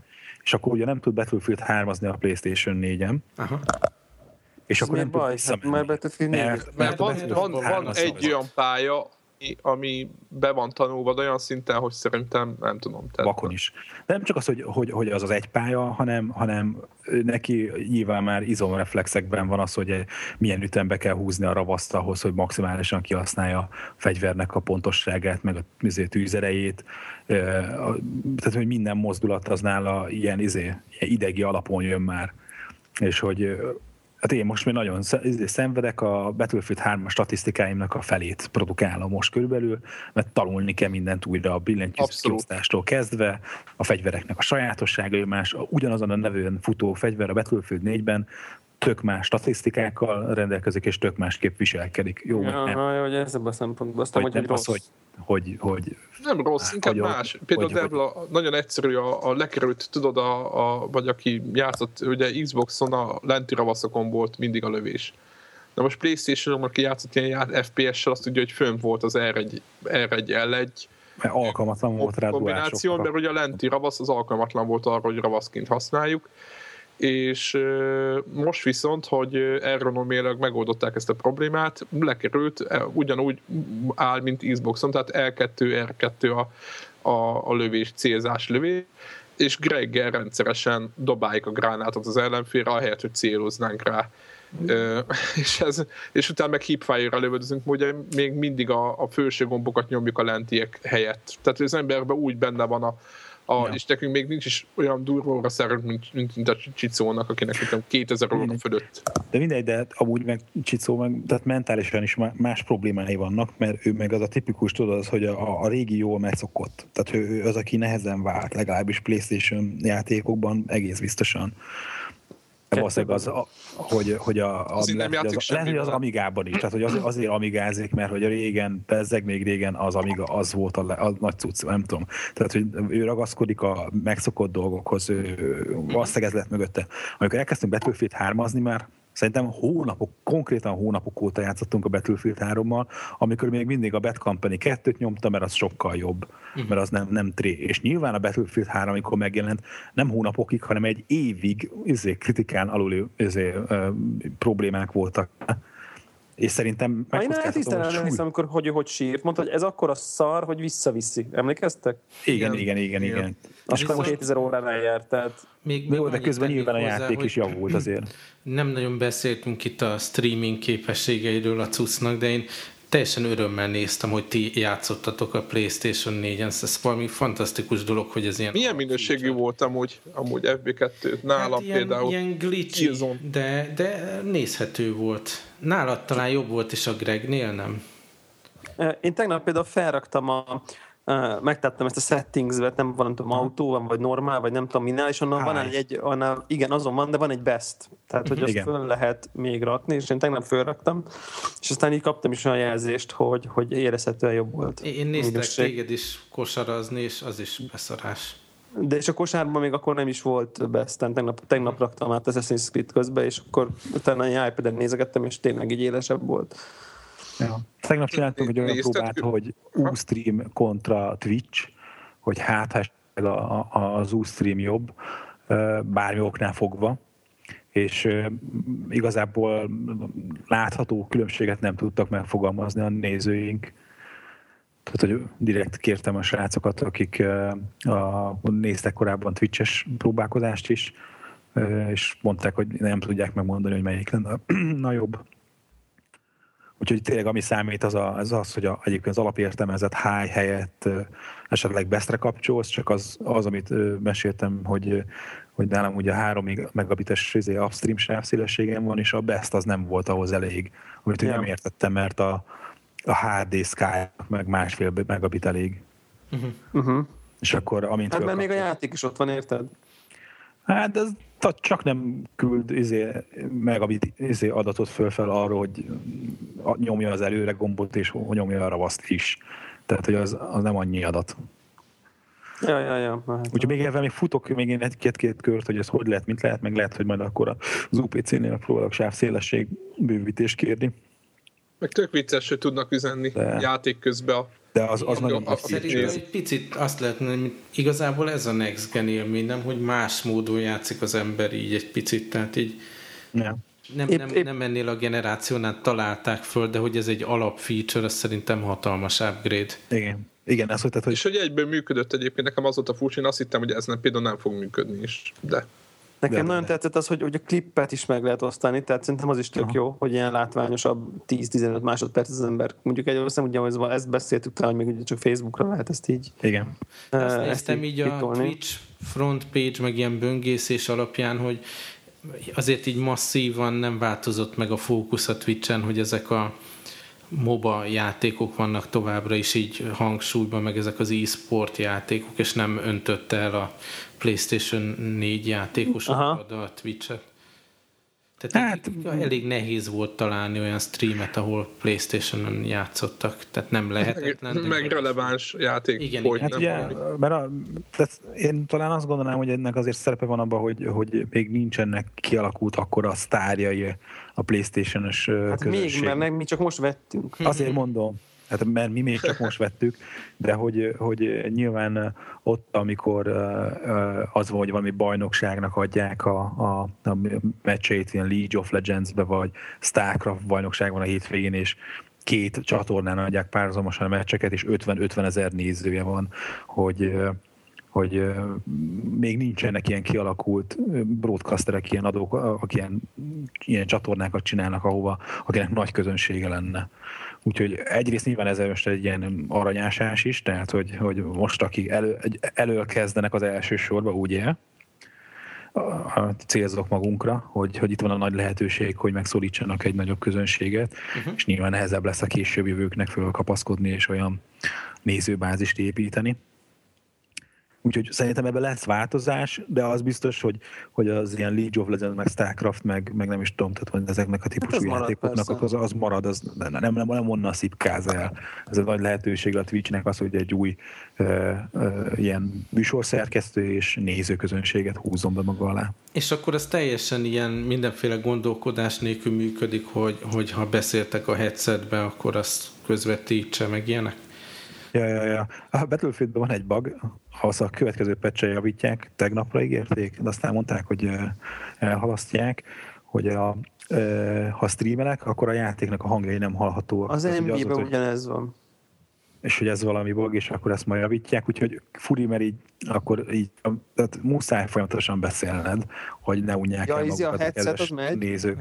és akkor ugye nem tud Battlefield 3 a Playstation 4-en. Aha. És akkor nem baj? tud hát már Battlefield 4 mert, mert van, van, van egy olyan pálya, ami be van tanulva olyan szinten, hogy szerintem nem tudom. Tehát Vakon is. De nem csak az, hogy, hogy, hogy az az egy pálya, hanem, hanem neki nyilván már izomreflexekben van az, hogy milyen ütembe kell húzni a ravaszt ahhoz, hogy maximálisan kihasználja a fegyvernek a pontosságát, meg a izé, tűzerejét. Tehát, hogy minden mozdulat az nála ilyen, izé, ilyen idegi alapon jön már. És hogy Hát én most még nagyon szenvedek, a Battlefield 3 statisztikáimnak a felét produkálom most körülbelül, mert tanulni kell mindent újra a billentyűzkiosztástól kezdve, a fegyvereknek a sajátosságai más, ugyanazon a nevűen futó fegyver a Battlefield 4-ben tök más statisztikákkal rendelkezik, és tök másképp viselkedik. Jó, ja, nem. Ha, hogy ez a szempontból. Aztán, hogy, hogy nem rossz. Az, hogy, hogy, hogy nem rossz, inkább hogy, más. Például hogy, Devla hogy... nagyon egyszerű, a, a lekerült, tudod, a, a, vagy aki játszott, ugye Xboxon a lenti ravaszokon volt mindig a lövés. Na most Playstation-on, aki játszott ilyen FPS-sel, azt tudja, hogy fönn volt az R1, R1 L1 mert alkalmatlan volt rá kombináció, mert ugye a lenti ravasz az alkalmatlan volt arra, hogy ravaszként használjuk és most viszont, hogy ergonomiailag megoldották ezt a problémát, lekerült, e, ugyanúgy áll, mint Xboxon, tehát L2, R2 a, a, a lövés, célzás lövés, és Greggel rendszeresen dobáljuk a gránátot az ellenfélre, ahelyett, hogy céloznánk rá. Mm. és, ez, és utána meg hipfire-ra lövöldözünk, ugye még mindig a, a felső gombokat nyomjuk a lentiek helyett. Tehát az emberben úgy benne van a, A, Ja. És nekünk még nincs is olyan durva óraszárunk, mint, mint, mint a Csicónak, akinek tudom, 2000 óra fölött. De mindegy, de amúgy meg Csicó, meg, tehát mentálisan is má- más problémái vannak, mert ő meg az a tipikus, tudod, az, hogy a, a régi jól megszokott. Tehát ő, ő az, aki nehezen vált, legalábbis Playstation játékokban egész biztosan. Valószínűleg az, a, hogy, hogy a, a Azért nem lehet, hogy az, lehet, hogy az. Amigában is, tehát hogy az, azért Amigázik, mert hogy a régen, bezzeg még régen az Amiga, az volt a, le- a nagy cucc, nem tudom. Tehát, hogy ő ragaszkodik a megszokott dolgokhoz, ő, valószínűleg ez lett mögötte. Amikor elkezdtünk Battlefield 3 már Szerintem hónapok, konkrétan hónapok óta játszottunk a Battlefield 3-mal, amikor még mindig a Bad Company 2-t nyomta, mert az sokkal jobb, mert az nem, nem tré. És nyilván a Battlefield 3, amikor megjelent, nem hónapokig, hanem egy évig izé, kritikán aluli izé, ö, problémák voltak. És szerintem megkockáztatom, hogy súly- amikor hogy, hogy sírt. Mondta, hogy ez akkor a szar, hogy visszaviszi. Emlékeztek? Igen, Igen. igen, igen, Igen. igen. Azt hiszem Viszont- 2000 órán eljárt, tehát Még, Jó, de közben nyilván a játék is javult azért. Nem nagyon beszéltünk itt a streaming képességeiről a cuccnak, de én teljesen örömmel néztem, hogy ti játszottatok a Playstation 4-en. Ez valami fantasztikus dolog, hogy ez ilyen... Milyen minőségű volt amúgy, amúgy FB2 nálam Hát ilyen, például? ilyen glitchy, de, de nézhető volt. Nálad talán jobb volt is a Gregnél, nem? Én tegnap például felraktam a Uh, megtettem ezt a settings-vet, nem van, nem tudom, autó van, vagy normál, vagy nem tudom minél, és onnan van High. egy, annál, igen, azon van, de van egy best. Tehát, hogy azt Igen. föl lehet még rakni, és én tegnap fölraktam, és aztán így kaptam is olyan jelzést, hogy, hogy érezhetően jobb volt. Én néztek Minőség. téged is kosarazni, és az is beszarás. De és a kosárban még akkor nem is volt best, tegnap, tegnap raktam át Assassin's Creed közbe, és akkor utána egy iPad-en nézegettem, és tényleg így élesebb volt. Ja. Tegnap csináltunk egy olyan próbát, hogy Ustream kontra Twitch, hogy hát ha esetleg a, az Ustream jobb, bármi oknál fogva, és igazából látható különbséget nem tudtak megfogalmazni a nézőink. Tehát, hogy direkt kértem a srácokat, akik a, néztek korábban Twitches próbálkozást is, és mondták, hogy nem tudják megmondani, hogy melyik lenne a jobb. Úgyhogy tényleg ami számít az a, az, az hogy a, egyébként az alapértelmezett high helyett esetleg bestre kapcsolsz, csak az, az amit meséltem, hogy, hogy nálam ugye 3 megabites izé, upstream sávszélességem van, és a best az nem volt ahhoz elég, amit yeah. Nem értettem, mert a, a HD Sky meg másfél megabit elég. Uh-huh. És akkor amint Hát mert még a játék is ott van, érted? Hát de ez csak nem küld izé, megabit izé adatot fölfel arról, hogy nyomja az előre gombot, és nyomja a ravaszt is. Tehát, hogy az, az nem annyi adat. Ja, ja, ja. Hát. Úgyhogy még ebben még futok még én egy-két kört, hogy ez hogy lehet, mint lehet, meg lehet, hogy majd akkor az UPC-nél próbálok sávszélesség bővítést kérni. Meg tök vicces, hogy tudnak üzenni De. játék közben a De az, az nagyon a- nagy Szerintem egy picit azt lehet mondani, hogy igazából ez a next gen élmény, nem, hogy más módon játszik az ember így egy picit, tehát így Ja. nem, Épp- nem, épp- nem ennél a generációnál találták föl, de hogy ez egy alap feature, az szerintem hatalmas upgrade. Igen. Igen, ez hogy, tehát, hogy És hogy egyből működött egyébként, nekem az volt a furcsa, én azt hittem, hogy ez nem, például nem fog működni is, de Nekem De- nagyon de- tetszett az, hogy, hogy a klippet is meg lehet osztani, tehát szerintem az is tök Aha. jó, hogy ilyen látványosabb 10-15 másodperc az ember. Mondjuk egy nem ugye ez- ezt beszéltük talán, hogy még ugye csak Facebookra lehet ezt így. igen. eh, Azt ezt néztem így a kitolni. Twitch front page, meg ilyen böngészés alapján, hogy azért így masszívan nem változott meg a fókusz a Twitchen, hogy ezek a MOBA játékok vannak továbbra is így hangsúlyban, meg ezek az e-sport játékok, és nem öntötte el a PlayStation 4 játékosokat a Twitch-et. Tehát Hát- elég nehéz volt találni olyan streamet, ahol Playstation-on játszottak, tehát nem meg, lehetetlen. de- meg releváns játék Igen, igen. Hát nem ugye, mert a, tehát én talán azt gondolnám, hogy ennek azért szerepe van abban, hogy, hogy még nincsenek kialakult akkor a sztárjai a Playstation-ös Hát közönség. még, mert mi csak most vettünk. Azért mondom, hát mert mi még csak most vettük, de hogy, hogy nyilván ott, amikor az van, hogy valami bajnokságnak adják a, a, a meccseit, ilyen League of Legends-be, vagy Starcraft bajnokság van a hétvégén, és két csatornán adják párhuzamosan a meccseket, és 50-50 ezer nézője van, hogy hogy még nincsenek ilyen kialakult broadcasterek, ilyen adók, akik ilyen, ilyen csatornákat csinálnak, ahova, akinek nagy közönsége lenne. Úgyhogy egyrészt nyilván ez most egy ilyen aranyásás is, tehát hogy, hogy most akik elő, elő kezdenek az első sorba, ugye, célzok magunkra, hogy, hogy itt van a nagy lehetőség, hogy megszólítsanak egy nagyobb közönséget, uh-huh. és nyilván nehezebb lesz a később jövőknek fölkapaszkodni és olyan nézőbázist építeni. Úgyhogy szerintem ebben lesz változás, de az biztos, hogy, hogy az ilyen League of Legends, meg Starcraft, meg, meg nem is tudom, tehát hogy ezeknek a típusú hát játékoknak az, az marad, az nem, nem, nem, nem onnan szipkáz el. Ez egy nagy lehetőség a Twitchnek az, hogy egy új ö, ö, ilyen műsorszerkesztő és nézőközönséget húzom be maga alá. És akkor ez teljesen ilyen mindenféle gondolkodás nélkül működik, hogy, hogy ha beszéltek a headsetbe, akkor azt közvetítse, meg ilyenek? Ja, ja, ja. A Battlefieldben van egy bug, ahhoz a következő patch javítják, tegnapra ígérték, de aztán mondták, hogy elhalasztják, hogy a, ha streamelek, akkor a játéknak a hangjai nem hallhatóak. Az NBA-ben ugyanez van. És hogy ez valami bug, és akkor ezt majd javítják, úgyhogy furi, mert így, akkor így, tehát muszáj folyamatosan beszélned, hogy ne unják ja, el magukat a headset az megy? nézők.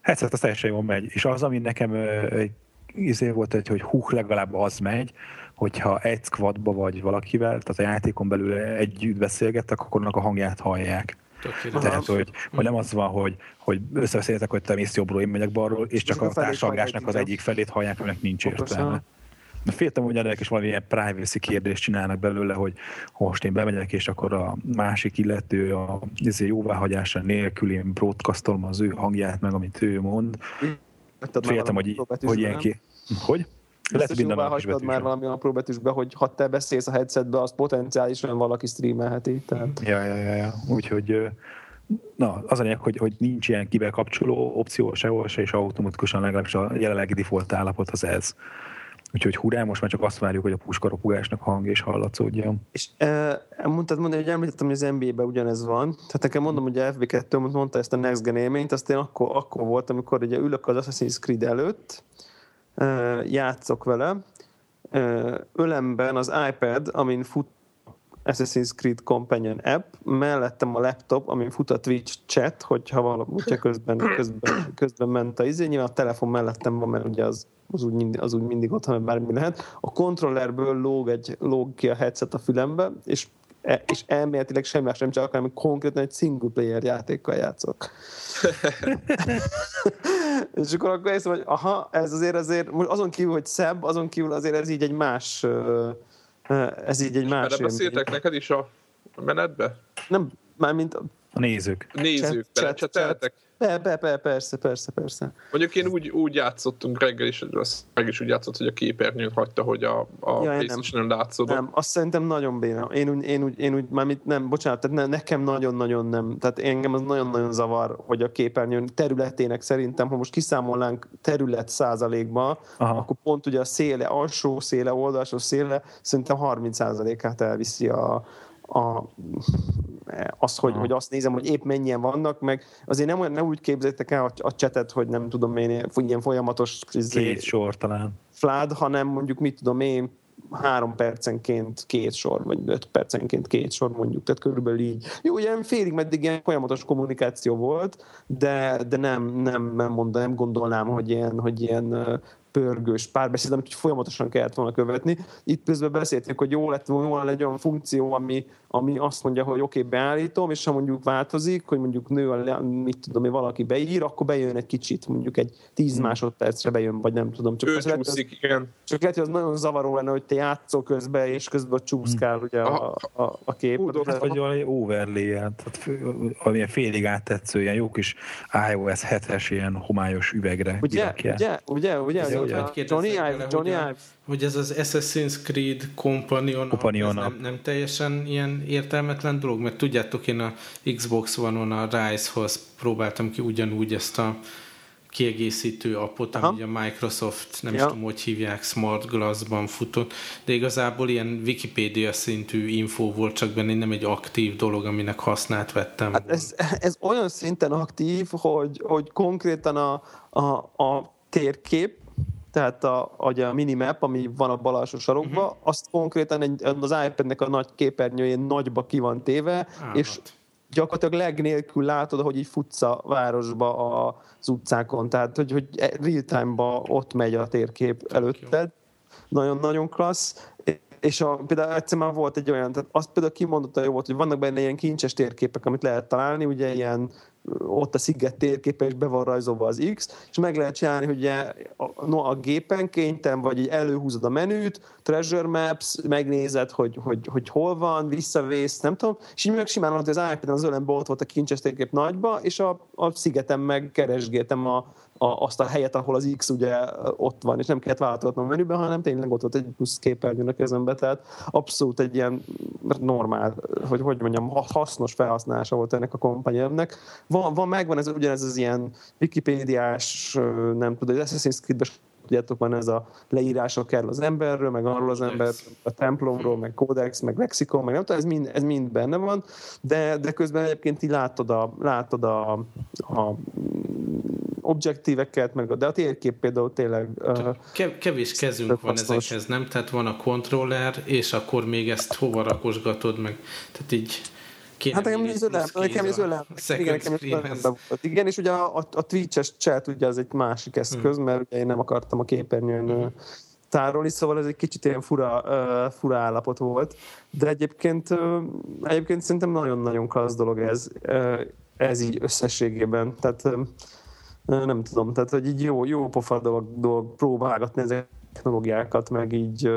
Headset az teljesen jól megy, és az, ami nekem izé volt, hogy, hogy hú, legalább az megy, hogyha egy squadba vagy valakivel, tehát a játékon belül együtt beszélgettek, akkor annak a hangját hallják. Tökéletes. Tehát, hogy, hogy nem az van, hogy, hogy összebeszéltek, hogy te mész jobbról, én megyek balról, és csak a társadalmásnak az egyik felét hallják, aminek nincs értelme. De féltem, hogy ennek is valamilyen privacy kérdést csinálnak belőle, hogy most én bemegyek, és akkor a másik illető a jóváhagyása nélkül én broadcastolom az ő hangját, meg amit ő mond. Féltem, hogy, hogy ilyen ki... Hogy? Lehet minden hagytad már valami apró betűsbe, hogy ha te beszélsz a headsetbe, azt potenciálisan valaki streamelheti. Tehát... Ja, ja, ja, ja. Úgyhogy na, az a lényeg, hogy, hogy nincs ilyen kibekapcsoló opció sehol se, és automatikusan legalábbis a jelenlegi default állapot az ez. Úgyhogy hurrá, most már csak azt várjuk, hogy a puskaropogásnak hang és hallatszódjon. És e, mondtad mondani, hogy említettem, hogy az NBA-ben ugyanez van. Tehát nekem mondom, hogy a FB2 mondta ezt a Next Gen élményt, azt én akkor, akkor volt, amikor ugye ülök az Assassin's Creed előtt, játszok vele. Ölemben az iPad, amin fut Assassin's Creed Companion app, mellettem a laptop, amin fut a Twitch chat, hogyha valami, hogyha közben, közben, közben ment a izé, nyilván a telefon mellettem van, mert ugye az, az, úgy, mindig, az úgy mindig ott, mert bármi lehet. A kontrollerből lóg, egy, lóg ki a headset a fülembe, és e, és elméletileg semmi más nem csak, hanem konkrétan egy single player játékkal játszok. és akkor akkor észre, hogy aha, ez azért azért, most azon kívül, hogy szebb, azon kívül azért ez így egy más ez így egy más beszéltek neked is a menetbe? Nem, mármint a nézők. Nézők, belecsateltek? Be, be, be, persze, persze, persze. Mondjuk én úgy, úgy játszottunk reggel, és az meg is úgy játszott, hogy a képernyőn hagyta, hogy a, a ja, playstation nem látszódott. Nem, azt szerintem nagyon béna. Én úgy, én úgy, én úgy mármint nem, bocsánat, tehát ne, nekem nagyon-nagyon nem. Tehát engem az nagyon-nagyon zavar, hogy a képernyőn területének szerintem, ha most kiszámolnánk terület százalékba, Aha. akkor pont ugye a széle, alsó széle, oldalsó széle szerintem 30 százalékát elviszi a, a, az, hogy, hogy azt nézem, hogy épp mennyien vannak, meg azért nem, nem úgy képzeljétek el a, a csetet, hogy nem tudom én, ilyen folyamatos izé két sor talán. Flád, hanem mondjuk mit tudom én, három percenként két sor, vagy öt percenként két sor mondjuk, tehát körülbelül így. Jó, ugye félig meddig ilyen folyamatos kommunikáció volt, de, de nem, nem, nem, mondom, nem gondolnám, hogy ilyen, hogy ilyen pörgős párbeszéd, amit folyamatosan kellett volna követni. Itt közben beszéltünk, hogy jó lett volna egy olyan funkció, ami, ami azt mondja, hogy oké, okay, beállítom, és ha mondjuk változik, hogy mondjuk nő, a, mit tudom, hogy valaki beír, akkor bejön egy kicsit, mondjuk egy 10 hmm. másodpercre bejön, vagy nem tudom. Csak, ő lehet, az, igen. csak lehet, hogy az nagyon zavaró lenne, hogy te játszol közben, és közben csúszkál hmm. ugye a, a, a kép. Hú, hát, vagy valami overlay tehát valamilyen félig áttetsző, ilyen jó kis iOS 7-es ilyen homályos üvegre. Ugye, ugye, ugye, ugye, ugye, ugye, Johnny Ive, Johnny Ive. Hogy ez az Assassin's Creed Companion, Companion nem, nem teljesen ilyen értelmetlen dolog, mert tudjátok, én a Xbox One-on a Rise-hoz próbáltam ki ugyanúgy ezt a kiegészítő appot, ami a Microsoft, nem ja. is tudom, hogy hívják, Smart Glass-ban futott, de igazából ilyen Wikipedia szintű info volt, csak benne nem egy aktív dolog, aminek hasznát vettem. Hát ez, ez olyan szinten aktív, hogy, hogy konkrétan a, a, a térkép tehát a, a minimap, ami van a bal alsó sarokban, uh-huh. azt konkrétan egy, az iPad-nek a nagy képernyőjén nagyba ki van téve, Állat. és gyakorlatilag leg nélkül látod, hogy így futsz a városba az utcákon, tehát hogy, hogy real time-ba ott megy a térkép előtted. Nagyon-nagyon klassz és a, például egyszer már volt egy olyan, tehát azt például kimondotta jó volt, hogy vannak benne ilyen kincses térképek, amit lehet találni, ugye ilyen ott a sziget térképe, és be van rajzolva az X, és meg lehet csinálni, hogy ugye a, no, a gépen kénytem, vagy így előhúzod a menüt, treasure maps, megnézed, hogy, hogy, hogy hol van, visszavész, nem tudom, és így meg simán az iPad-en az ölemben ott volt a kincses térkép nagyba, és a, a szigeten meg keresgéltem a, a, azt a helyet, ahol az X ugye ott van, és nem kellett változtatnom a menüben, hanem tényleg ott volt egy plusz képernyőn a kezembe, tehát abszolút egy ilyen normál, hogy hogy mondjam, hasznos felhasználása volt ennek a kompanyernek. Van, van megvan ez ugyanez az ilyen Wikipédiás, nem tudom, Assassin's Creed-ben tudjátok, van ez a leírások kell az emberről, meg arról az ember, a templomról, meg kódex, meg lexikon, meg nem tudom, ez mind, ez mind benne van, de, de közben egyébként így látod a, látod a, a objektíveket, meg, de a térkép például tényleg... Kevés kezünk van hasznos. ezekhez, nem? Tehát van a kontroller, és akkor még ezt hova rakosgatod meg. Tehát így Kéne hát nekem az ölem, nekem az ölem, igen, nekem az volt. Igen, és ugye a, a, a Twitch-es chat ugye az egy másik eszköz, hmm. mert ugye én nem akartam a képernyőn hmm. tárolni, szóval ez egy kicsit ilyen fura, uh, fura állapot volt. De egyébként, uh, egyébként szerintem nagyon-nagyon klassz dolog ez, uh, ez így összességében. Tehát uh, nem tudom, tehát hogy így jó, jó pofa dolog, dolog próbálgatni ezeket technológiákat, meg így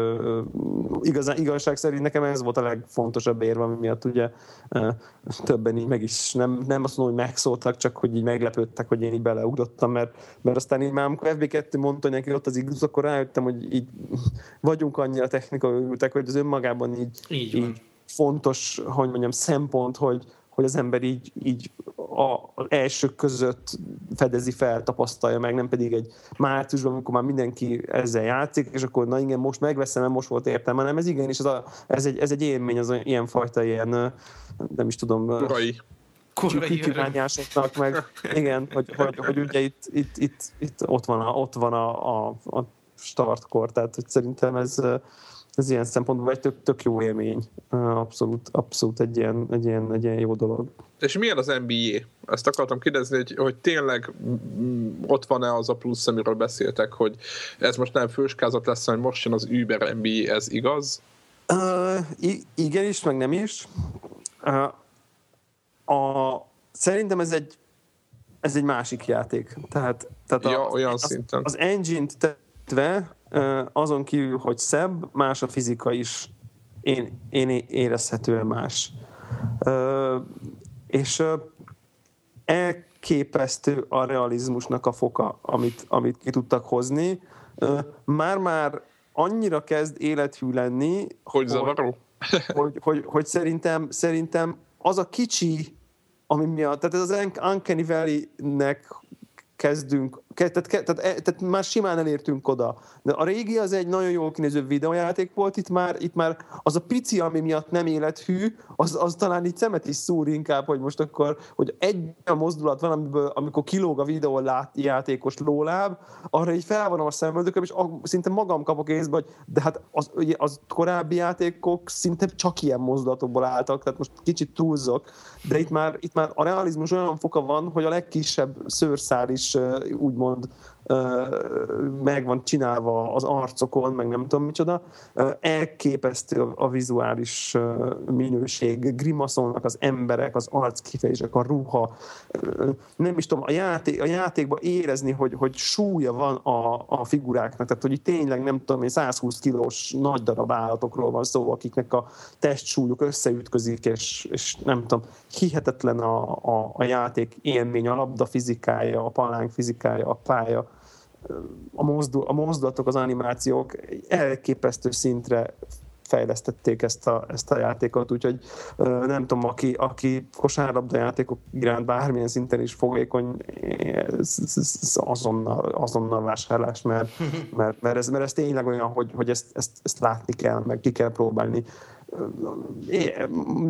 igazán, igazság szerint nekem ez volt a legfontosabb érve, ami miatt ugye többen így meg is, nem, nem azt mondom, hogy megszóltak, csak hogy így meglepődtek, hogy én így beleugrottam, mert, mert aztán így már amikor FB2 mondta, neki ott az igaz, akkor rájöttem, hogy így vagyunk annyira technikai ültek, hogy az önmagában így, így, így fontos, hogy mondjam, szempont, hogy, hogy az ember így, így az elsők között fedezi fel, tapasztalja meg, nem pedig egy márciusban, amikor már mindenki ezzel játszik, és akkor na igen, most megveszem, mert most volt értelme, hanem ez igen, és ez, a, ez, egy, ez egy élmény, az ilyen fajta ilyen, nem is tudom, korai. Kirányásoknak, meg igen, hogy, hogy, hogy ugye itt, itt, itt, itt ott van a, ott van a, a, a startkor, tehát hogy szerintem ez, ez ilyen szempontból egy tök, tök jó élmény. Abszolút, abszolút egy ilyen, egy, ilyen, egy ilyen jó dolog. És milyen az NBA? Ezt akartam kérdezni, hogy, hogy tényleg ott van-e az a plusz, amiről beszéltek, hogy ez most nem főskázat lesz, hanem most jön az Uber NBA, ez igaz? Uh, igen is, meg nem is. Uh, a, szerintem ez egy ez egy másik játék. Tehát, tehát ja, a, olyan az, szinten. Az engine-t tetve azon kívül, hogy szebb, más a fizika is én, én érezhetően más. És elképesztő a realizmusnak a foka, amit, amit ki tudtak hozni. Már-már annyira kezd élethű lenni, hogy, zavaró? hogy, hogy, hogy, hogy szerintem, szerintem az a kicsi, ami miatt, tehát ez az Uncanny Valley-nek kezdünk, tehát, tehát, tehát már simán elértünk oda. De a régi az egy nagyon jól kinéző videójáték volt, itt már, itt már az a pici, ami miatt nem élethű, az, az talán itt szemet is szúr inkább, hogy most akkor, hogy egy a mozdulat van, amiből, amikor kilóg a videó játékos lóláb, arra így felvonom a szemöldököm, és szinte magam kapok észbe, hogy de hát az, ugye, az korábbi játékok szinte csak ilyen mozdulatokból álltak, tehát most kicsit túlzok, de itt már, itt már a realizmus olyan foka van, hogy a legkisebb szőrszál is úgymond And. Meg van csinálva az arcokon, meg nem tudom micsoda. Elképesztő a vizuális minőség, grimaszolnak az emberek, az arckifejezések, a ruha. Nem is tudom, a, játék, a játékban érezni, hogy, hogy súlya van a, a figuráknak, tehát hogy tényleg nem tudom, 120 kilós nagy darab állatokról van szó, akiknek a testsúlyuk összeütközik, és, és nem tudom, hihetetlen a, a, a játék élmény, a labda fizikája, a palánk fizikája, a pálya a, mozdul, a mozdulatok, az animációk elképesztő szintre fejlesztették ezt a, ezt a játékot, úgyhogy nem tudom, aki, aki kosárlabda játékok iránt bármilyen szinten is fogékony, azonnal, azonnal vásárlás, mert, mert, mert, ez, mert ez tényleg olyan, hogy, hogy ezt, ezt, ezt látni kell, meg ki kell próbálni.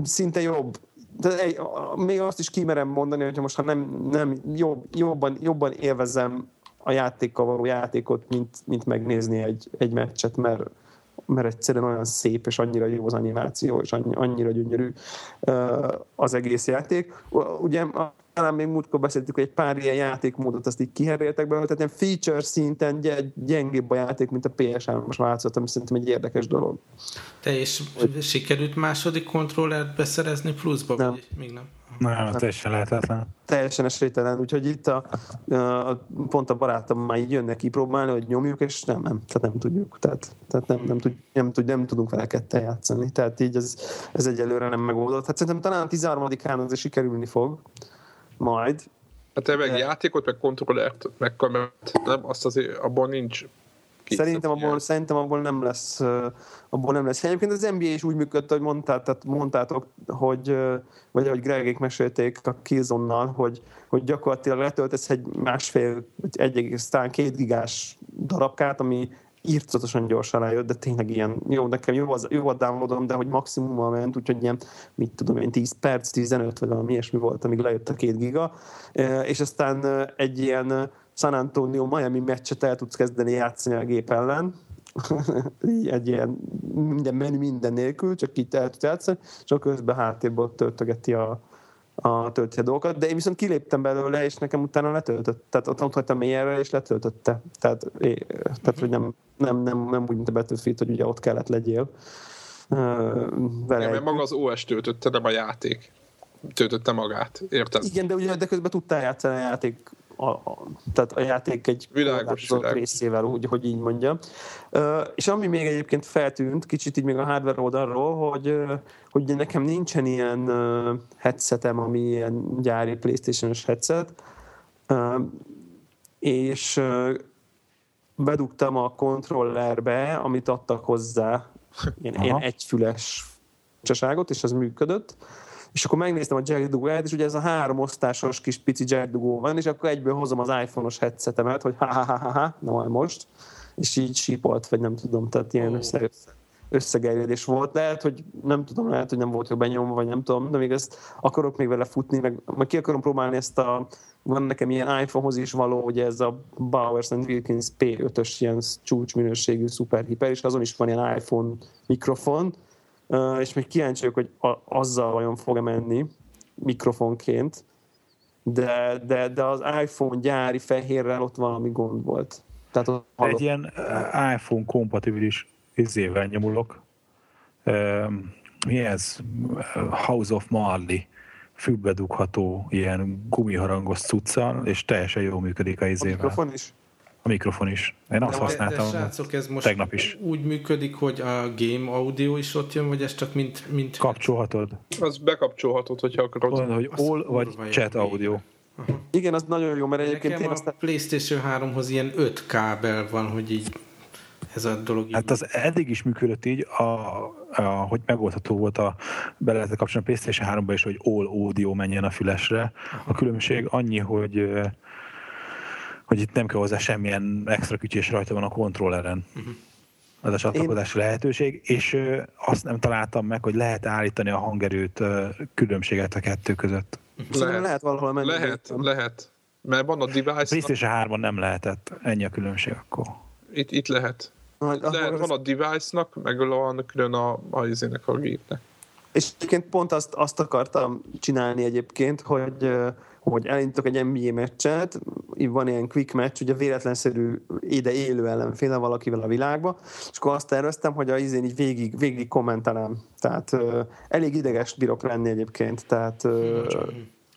Szinte jobb de még azt is kimerem mondani, hogyha most ha nem, nem jobb, jobban, jobban élvezem a játékkal való játékot, mint, mint megnézni egy, egy meccset, mert, mert egyszerűen olyan szép, és annyira jó az animáció, és annyira gyönyörű az egész játék. Ugye talán még múltkor beszéltük, hogy egy pár ilyen játékmódot azt így kiheréltek belőle, tehát ilyen feature szinten gyengébb a játék, mint a PS3-as változat, ami szerintem egy érdekes dolog. Te és hogy... sikerült második kontrollert beszerezni pluszba, nem. vagy még nem? Nem, teljesen lehetetlen. Teljesen esélytelen, úgyhogy itt a, a, pont a barátom már így jönnek kipróbálni, hogy nyomjuk, és nem, nem, tehát nem tudjuk, tehát, tehát nem, nem, tud, nem, tud, nem tudunk vele ketten játszani, tehát így ez, ez egyelőre nem megoldott. Hát szerintem talán a 13-án azért sikerülni fog, majd. Hát te meg de... játékot, meg kontrollert, meg kamerát, nem? Azt azért abban nincs Szerintem abból, szerintem abból nem lesz, abból nem lesz. Egyébként az NBA is úgy működött, hogy mondtál, tehát mondtátok, hogy, vagy ahogy Gregék mesélték a Killzone-nal, hogy, hogy gyakorlatilag letöltesz egy másfél, egy egész, talán két gigás darabkát, ami írtozatosan gyorsan rájött, de tényleg ilyen, jó, nekem jó, az, jó a downloadom, de hogy maximummal ment, úgyhogy ilyen, mit tudom én, 10 perc, 15 vagy valami ilyesmi volt, amíg lejött a két giga, és aztán egy ilyen San Antonio Miami meccset el tudsz kezdeni játszani a gép ellen, egy ilyen minden menü minden nélkül, csak itt el tudsz játszani, és akkor közben háttérből töltögeti a, a tölti dolgokat, de én viszont kiléptem belőle, és nekem utána letöltött. Tehát ott, ott hagytam mélyre, és letöltötte. Tehát, é, tehát hogy nem, nem, nem, nem úgy, mint a Battlefield, hogy ugye ott kellett legyél. Vele ja, mert maga az OS töltötte, nem a játék töltötte magát, érted? Igen, de ugye de közben tudtál játszani a játék a, a, tehát a játék egy világos, világos. részével, úgy, hogy így mondjam. Uh, és ami még egyébként feltűnt, kicsit így még a hardware oldalról, hogy, uh, hogy nekem nincsen ilyen uh, headsetem, ami ilyen gyári Playstation-os headset, és bedugtam a kontrollerbe, amit adtak hozzá, ilyen, ilyen egyfüles csaságot, és az működött és akkor megnéztem a jack dugóját, és ugye ez a három osztásos kis pici jack dugó van, és akkor egyből hozom az iPhone-os headsetemet, hogy ha ha ha ha, ha na most, és így sípolt, vagy nem tudom, tehát ilyen össze, összegerjedés volt. Lehet, hogy nem tudom, lehet, hogy nem volt jó benyomva, vagy nem tudom, de még ezt akarok még vele futni, meg, meg ki akarom próbálni ezt a, van nekem ilyen iPhone-hoz is való, ugye ez a Bowers Wilkins P5-ös ilyen csúcsminőségű szuperhiper, és azon is van ilyen iPhone mikrofon, és még kíváncsi vagyok, hogy azzal vajon fog-e menni mikrofonként, de, de, de az iPhone gyári fehérrel ott valami gond volt. Tehát ott Egy ilyen iPhone kompatibilis izével nyomulok. Mi ez? House of Marley fülbe dugható ilyen gumiharangos cuccal, és teljesen jól működik a izével. A mikrofon is? A mikrofon is. Én azt de, használtam de, de srácok, ez most tegnap is. úgy működik, hogy a game audio is ott jön, vagy ez csak mint... mint... Kapcsolhatod. Az bekapcsolhatod, hogyha akarod. Olyan, hogy all vagy chat audio. Aha. Igen, az nagyon jó, mert egyébként Nekem én aztán... a PlayStation 3-hoz ilyen 5 kábel van, hogy így ez a dolog így... Hát az eddig is működött így, a, a, hogy megoldható volt a be lehetett kapcsolni a PlayStation 3-ba is, hogy all audio menjen a fülesre. Aha. A különbség annyi, hogy hogy itt nem kell hozzá semmilyen extra kütyés rajta van a kontrolleren. Uh-huh. Az a csatlakozási Én... lehetőség, és ö, azt nem találtam meg, hogy lehet állítani a hangerőt ö, különbséget a kettő között. Lehet, lehet valahol menni. Lehet, lehet. Mert van a device PlayStation 3-on nem lehetett, ennyi a különbség akkor. Itt, itt lehet. Majd, lehet, van a device-nak, meg van külön a, a, a gépnek. És egyébként pont azt, azt akartam csinálni egyébként, hogy hogy elindítok egy NBA meccset, van ilyen quick match, ugye véletlenszerű ide élő ellenféle valakivel a világba, és akkor azt terveztem, hogy a izén így végig, végig kommentelem. Tehát uh, elég ideges bírok lenni egyébként. Tehát, uh,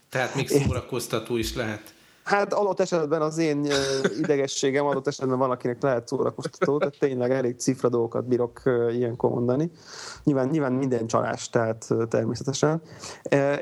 tehát még szórakoztató is lehet. Hát adott esetben az én idegességem, adott esetben valakinek lehet szórakoztató, tehát tényleg elég cifra dolgokat bírok ilyenkor mondani. Nyilván, nyilván minden csalás, tehát természetesen.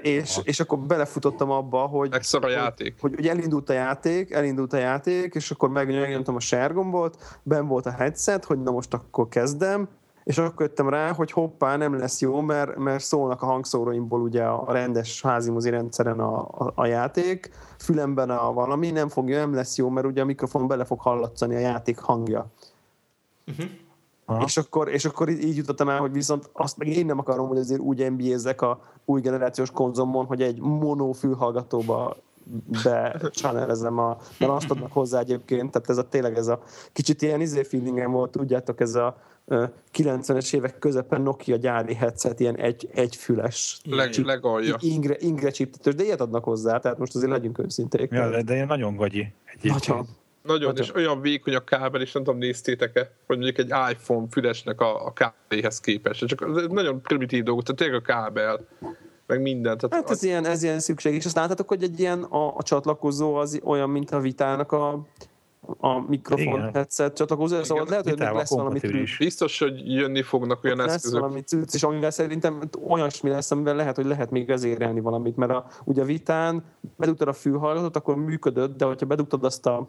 És, és akkor belefutottam abba, hogy... Megszor a játék. Hogy, hogy, elindult a játék, elindult a játék, és akkor megnyomtam a sárgombot, ben volt a headset, hogy na most akkor kezdem, és akkor jöttem rá, hogy hoppá, nem lesz jó, mert, mert szólnak a hangszóróimból ugye a rendes házimuzi rendszeren a, a, a játék, fülemben a valami, nem fogja, nem lesz jó, mert ugye a mikrofon bele fog hallatszani a játék hangja. Uh-huh. És akkor, és akkor így jutottam el, hogy viszont azt meg én nem akarom, hogy azért úgy nba a új generációs konzomon, hogy egy mono fülhallgatóba becsanelezem a, mert azt adnak hozzá egyébként, tehát ez a tényleg ez a kicsit ilyen izé feelingem volt, tudjátok, ez a 90-es évek közepen Nokia gyári headset, ilyen egy, egyfüles. Leg, legalja. Ingre, ingre csiptetős, de ilyet adnak hozzá, tehát most azért legyünk őszinték. Ja, de, de ilyen nagyon gagyi. Egyébként. Nagyon. Nagyon, Nagyon. és olyan vékony a kábel, és nem tudom, néztétek-e, hogy mondjuk egy iPhone fülesnek a, a kábelhez képest. Csak ez nagyon primitív dolgok, tehát tényleg a kábel, meg minden. Tehát Hát ez ilyen, ez ilyen szükség. És azt láthatok, hogy egy ilyen a, a csatlakozó az olyan, mint a vitának a, a mikrofon Igen. headset csatlakozó, szóval lehet, hogy még lesz valami trükk. biztos, hogy jönni fognak olyan lesz eszközök. valami cucc, és amivel szerintem olyasmi lesz, amivel lehet, hogy lehet még vezérelni valamit, mert a, ugye a vitán bedugtad a fülhallgatót, akkor működött, de hogyha bedugtad azt a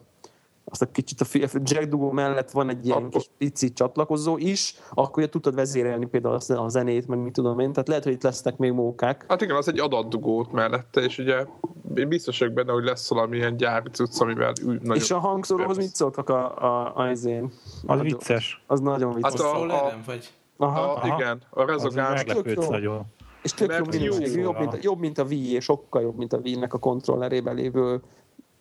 azt a kicsit a jack dugó mellett van egy ilyen Akkor- kis pici csatlakozó is, akkor ugye tudod vezérelni például a zenét, meg mit tudom én, tehát lehet, hogy itt lesznek még mókák. Hát igen, az egy adatdugót mellette, és ugye én biztos vagyok benne, hogy lesz valami ilyen gyári cucc, amivel ül, nagyon... És a hangszóróhoz mit szóltak a, a, a, izén? Az vicces. Az nagyon vicces. Hát a- Controllerem, vagy? Aha. a, Aha. igen, a Az meglepődsz jó. nagyon. És tök jó minőségű, jobb, mint, jobb, mint a Wii, és sokkal jobb, mint a Wii-nek a kontrollerében lévő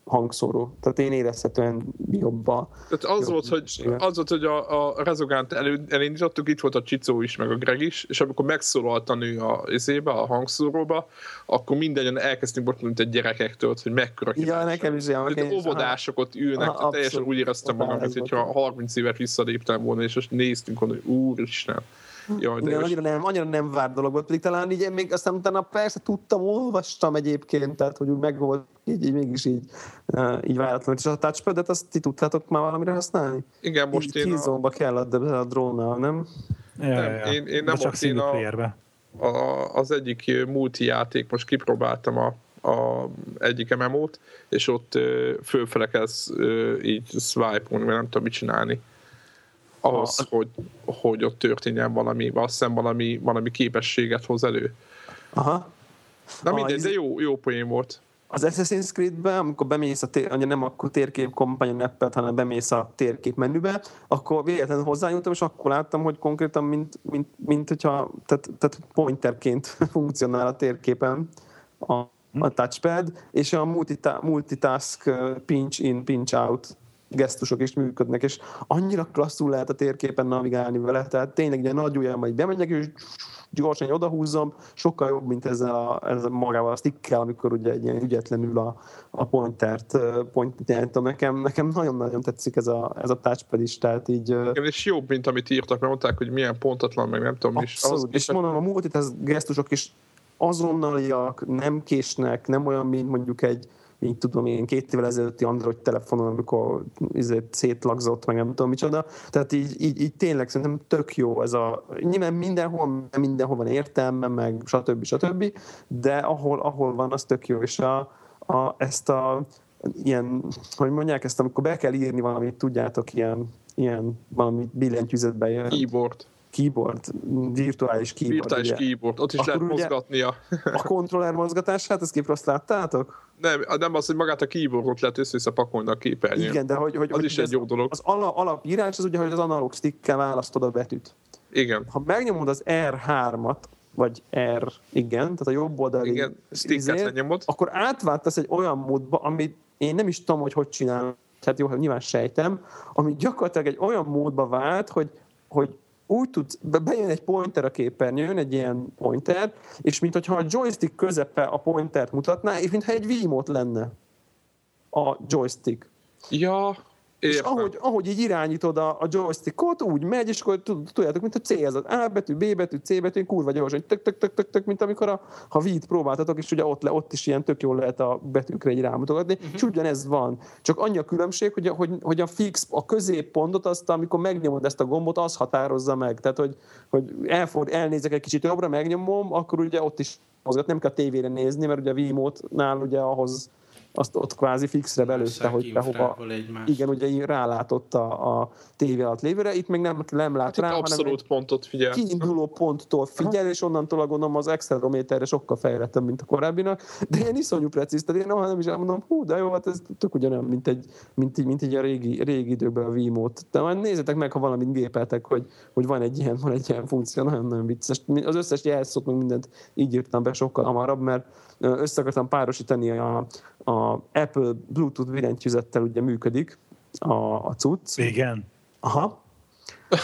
hangszóró. Tehát én érezhetően jobb a... Tehát az volt, hogy, az volt, hogy a, a rezogánt elő, elindítottuk, itt volt a Csicó is, meg a Greg is, és amikor megszólalt a nő a, izébe, a hangszóróba, akkor mindannyian elkezdtünk bort, mint egy gyerekektől, hogy mekkora Ja, nekem is ilyen. Én óvodások ott ülnek, Aha, teljesen úgy éreztem magam, mint Ott hogyha 30 évet visszaléptem volna, és most néztünk hogy úristen. Jaj, de Igen, annyira nem, annyira nem várt dolog volt, pedig talán így én még aztán utána persze tudtam, olvastam egyébként, tehát hogy úgy meg volt, így, így mégis így, így váratlan. És a touchpadet azt ti tudtátok már valamire használni? igen, most én a, kell a, a drónnal, nem? Ja, Nem, ja, ja. én- én nem csak én a- az egyik multi játék, most kipróbáltam a, a egyik MMO-t, és ott fölfele kezd így swipe-olni, mert nem tudom mit csinálni. Ahhoz, A- hogy, hogy ott történjen valami, azt hiszem valami, valami képességet hoz elő. Aha. Na mindegy, de jó, jó poén volt. Az Assassin's Creed-ben, amikor bemész a tér, ugye nem akkor térkép companion appet, hanem bemész a térkép menübe, akkor véletlenül hozzányúltam, és akkor láttam, hogy konkrétan, mint, mint, mint hogyha, tehát, tehát pointerként funkcionál a térképen a, a touchpad, és a multita, multitask uh, pinch in, pinch out gesztusok is működnek, és annyira klasszul lehet a térképen navigálni vele, tehát tényleg ugye nagy ujjam, majd bemegyek, és gyorsan odahúzom, sokkal jobb, mint ezzel, a, ezzel magával a stickkel, amikor ugye egy ilyen ügyetlenül a, a pointert, ö, pointert irányítom. Nekem, nekem nagyon-nagyon tetszik ez a, ez a touchpad is, tehát így Igen, és jobb, mint amit írtak, mert mondták, hogy milyen pontatlan, meg nem tudom, és abszolút. az, és mondom, a multitask gesztusok is azonnaliak, nem késnek, nem olyan, mint mondjuk egy így tudom én, két évvel ezelőtti Android telefonon, amikor izé, szétlagzott, meg nem tudom micsoda. Tehát így, így, így tényleg szerintem tök jó ez a... Nyilván mindenhol, mindenhol van értelme, meg stb. stb. De ahol, ahol van, az tök jó. És a, a, ezt a ilyen, hogy mondják ezt, amikor be kell írni valamit, tudjátok, ilyen, ilyen valami billentyűzetbe jön. keyboard, Keyboard, virtuális keyboard. virtuális ugye. keyboard, ott is Akkor lehet mozgatnia. A kontroller mozgatását, ezt képre azt láttátok? Nem, nem az, hogy magát a keyboardot lehet össze pakolni a képernyőn. Igen, de hogy, hogy Az hogy is egy jó dolog. Az ala, alapírás az ugye, hogy az analóg stickkel választod a betűt. Igen. Ha megnyomod az R3-at, vagy R, igen, tehát a jobb oldali Igen, sticket izét, akkor átváltasz egy olyan módba, amit én nem is tudom, hogy hogy csinál, tehát jó, nyilván sejtem, ami gyakorlatilag egy olyan módba vált, hogy, hogy úgy be- bejön egy pointer a képernyőn, egy ilyen pointer, és mintha a joystick közepe a pointert mutatná, és mintha egy Wiimote lenne a joystick. Ja, És ahogy, ahogy így irányítod a, a joystickot, úgy megy, és akkor tud- tudjátok, mint a célzat. A betű, B betű, C betű, kurva gyorsan, tök, tök, tök, tök, tök, mint amikor a, ha vít próbáltatok, és ugye ott, le, ott is ilyen tök jól lehet a betűkre egy rámutogatni, uh-huh. és ugyanez van. Csak annyi a különbség, hogy, a- hogy, hogy a fix, a középpontot azt, amikor megnyomod ezt a gombot, az határozza meg. Tehát, hogy, hogy elford, elnézek egy kicsit jobbra, megnyomom, akkor ugye ott is mozgat, nem kell tévére nézni, mert ugye a Wiimote-nál ugye ahhoz azt ott kvázi fixre belőtte, hogy egymást. igen, ugye így rálátott a, a tévé alatt lévőre, itt még nem, nem lát Hát rá, hanem abszolút egy pontot figyel. kiinduló ponttól figyel, és onnantól a gondolom az accelerométerre sokkal fejlettebb, mint a korábbinak, de ilyen iszonyú precíz, tehát én noha nem is elmondom, hú, de jó, hát ez tök ugyanolyan, mint egy, mint, így- mint így a régi, régi időkben a Wiimote. De majd nézzétek meg, ha valamit gépeltek, hogy, hogy van egy ilyen, van egy ilyen funkció, nagyon-nagyon vicces. Az összes jelszót, meg mindent így írtam be sokkal hamarabb, mert össze akartam párosítani a, a Apple Bluetooth billentyűzettel ugye működik a, a cucc. Igen. Aha.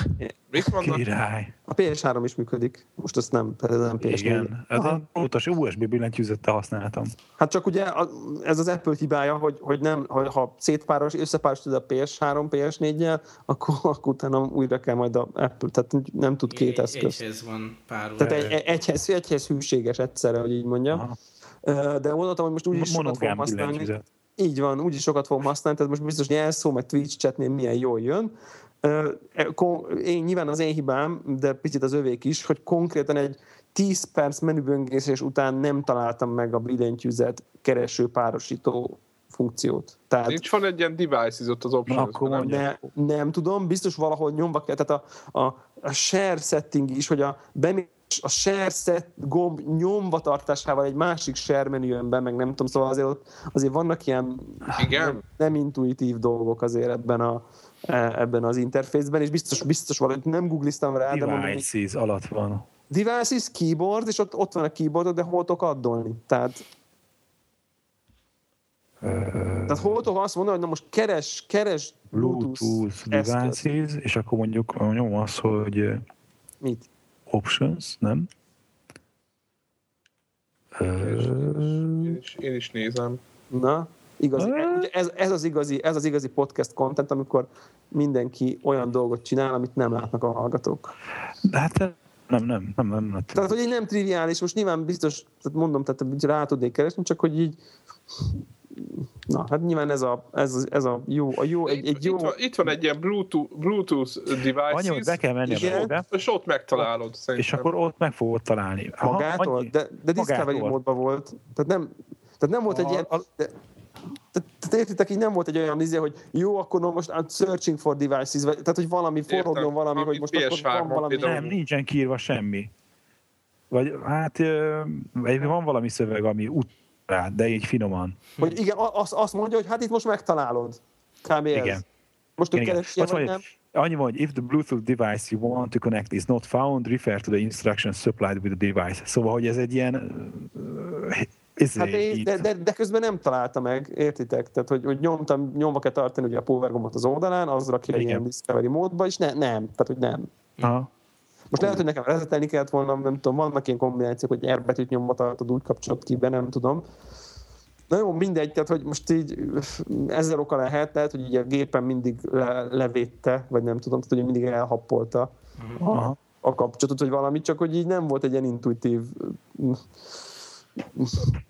Mik vannak? Király. A PS3 is működik. Most azt nem, ez nem PS4. Igen. Ez Aha. a utas USB billentyűzettel használtam. Hát csak ugye a- ez az Apple hibája, hogy, hogy nem, hogy ha szétpáros, összepárosítod a PS3, PS4-jel, akkor, akkor utána újra kell majd a Apple, tehát nem tud két eszköz. Egyhez van pár Tehát egy, egy- egyhez, egyhez hűséges egyszerre, hogy így mondjam. Aha. De mondhatom, hogy most úgyis sokat fogom használni. Így van, úgyis sokat fogom használni, tehát most biztos jelszó, meg Twitch chatnél milyen jól jön. Kon- Én, nyilván az én hibám, de picit az övék is, hogy konkrétan egy 10 perc menüböngészés után nem találtam meg a billentyűzet kereső párosító funkciót. Tehát Nincs van egy ilyen devices ott az options akkor ne, nem tudom, biztos valahol nyomva kell, tehát a, a, a share setting is, hogy a, bemé- a share set gomb nyomva tartásával egy másik share menü jön be, meg nem tudom, szóval azért, ott, azért vannak ilyen Igen? nem, nem intuitív dolgok azért ebben a e- ebben az interfészben, és biztos, biztos valahogy nem googliztam rá, de mondom, hogy Devices alatt van. devices, keyboard, és ott, ott van a keyboard, de hol tudok addolni? Tehát, tehát hol tudok azt mondani, hogy na most keres, keres Bluetooth, Bluetooth eszköz. devices, és akkor mondjuk nyom az, hogy Mit? Options, nem? Én is, én is nézem. Na, igazi, ez, ez, az igazi, ez az igazi podcast content, amikor mindenki olyan dolgot csinál, amit nem látnak a hallgatók. De hát nem, nem, nem, nem, nem. Tehát, hogy így nem triviális, most nyilván biztos, tehát mondom, tehát rá tudnék keresni, csak hogy így Na, hát nyilván ez a, ez, a- ez a jó, a jó, egy, egy jó... Itt, van, itt van egy ilyen Bluetooth, Bluetooth devices, Annyi, hogy be kell menni a Igen. menübe, és ott megtalálod szerintem. és akkor ott meg fogod találni. Aha, magától, annyi- de, de Discovery módban volt. Tehát nem, tehát nem volt egy A- ilyen... a- De, tehát, értitek, így nem volt egy olyan izé, hogy jó, akkor no, most I'm searching for devices, vagy, tehát hogy valami forogjon valami, Ami hogy most akkor PS3-on van valami... Nem, nincsen kiírva semmi. Vagy hát ö, egyébként van valami szöveg, ami ut rá, de így finoman. Hogy igen, azt, azt mondja, hogy hát itt most megtalálod. Kb. ez. Igen. Most Igen, igen. Azt vagy nem? annyi van, hogy if the Bluetooth device you want to connect is not found, refer to the instructions supplied with the device. Szóval, hogy ez egy ilyen izé, Hát én, de, de, de, közben nem találta meg, értitek? Tehát, hogy, hogy nyomtam, nyomva kell tartani ugye a power gombot az oldalán, az rakja Igen. ilyen Discovery módba, és ne, nem, tehát, hogy nem. Aha. Most lehet, hogy nekem rezetelni kellett volna, nem tudom, vannak ilyen kombinációk, hogy R betűt nyomva tartod, úgy kapcsolod ki be, nem tudom. Na jó, mindegy, tehát hogy most így ezzel oka lehet, lehet, hogy így a gépen mindig le, levédte, vagy nem tudom, tehát hogy mindig elhappolta Aha. a kapcsolatot, vagy valamit, csak hogy így nem volt egy ilyen intuitív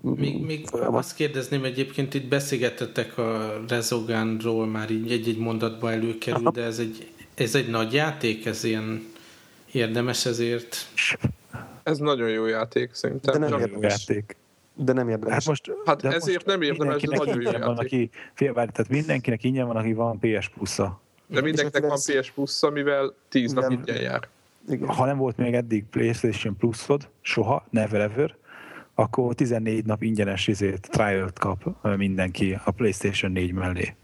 Még, még azt kérdezném, egyébként itt beszélgetettek a Rezogánról, már így egy-egy mondatba előkerül, de ez egy, ez egy nagy játék, ez ilyen érdemes ezért. Ez nagyon jó játék szerintem. De nem Csak- érdemes. játék. De nem érdemes. Hát most, Hát de ezért most nem érdemes, de nagyon jó ingyen van, játék. aki, fél, várj, tehát mindenkinek ingyen van, aki van PS Plus-a. De mindenkinek van PS plus amivel 10 nap ingyen jár. Igen. Ha nem volt még eddig PlayStation Plus-od, soha, never ever, akkor 14 nap ingyenes izét, trial kap mindenki a PlayStation 4 mellé.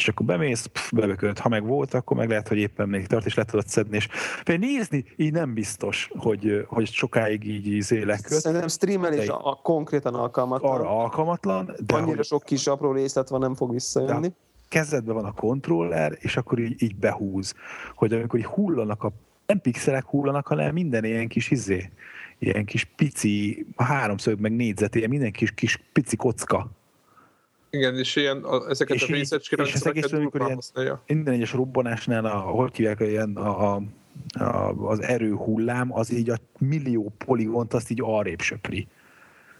És akkor bemész, pff, bebököd. Ha meg volt, akkor meg lehet, hogy éppen még tart, és le tudod szedni. És például nézni így nem biztos, hogy, hogy sokáig így leköt. Szerintem streamelés De- a, a konkrétan alkalmatlan. Arra alkalmatlan, de Annyira hogy sok kis apró részlet van, nem fog visszajönni. kezedben van a kontroller, és akkor így, így behúz. Hogy amikor így hullanak a nem pixelek hullanak, hanem minden ilyen kis izé, ilyen kis pici, háromszög meg négyzet, ilyen minden kis, kis pici kocka. Igen, és ilyen, a, ezeket És a részecske és ez egész rendszereket durván ilyen- használja. Minden egyes robbanásnál, a, hogy hívják, ilyen a, a, a, az erőhullám, az így a millió poligont azt így arrébb söpri.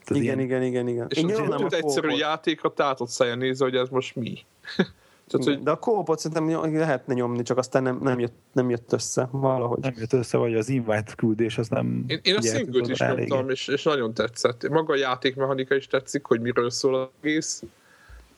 Tehát Igen, ilyen, igen, igen, igen. És nyomnám tud a egyszerű kópot. játékra tátott száján nézve, hogy ez most mi. Tehát, hogy De a kópot szerintem lehetne nyomni, csak aztán nem, nem, jött, nem jött össze valahogy. nem jött össze, vagy az invite küldés, az nem... Én, én a oda is nyomtam, és, és nagyon tetszett. Maga a játékmechanika is tetszik, hogy miről szól az egész.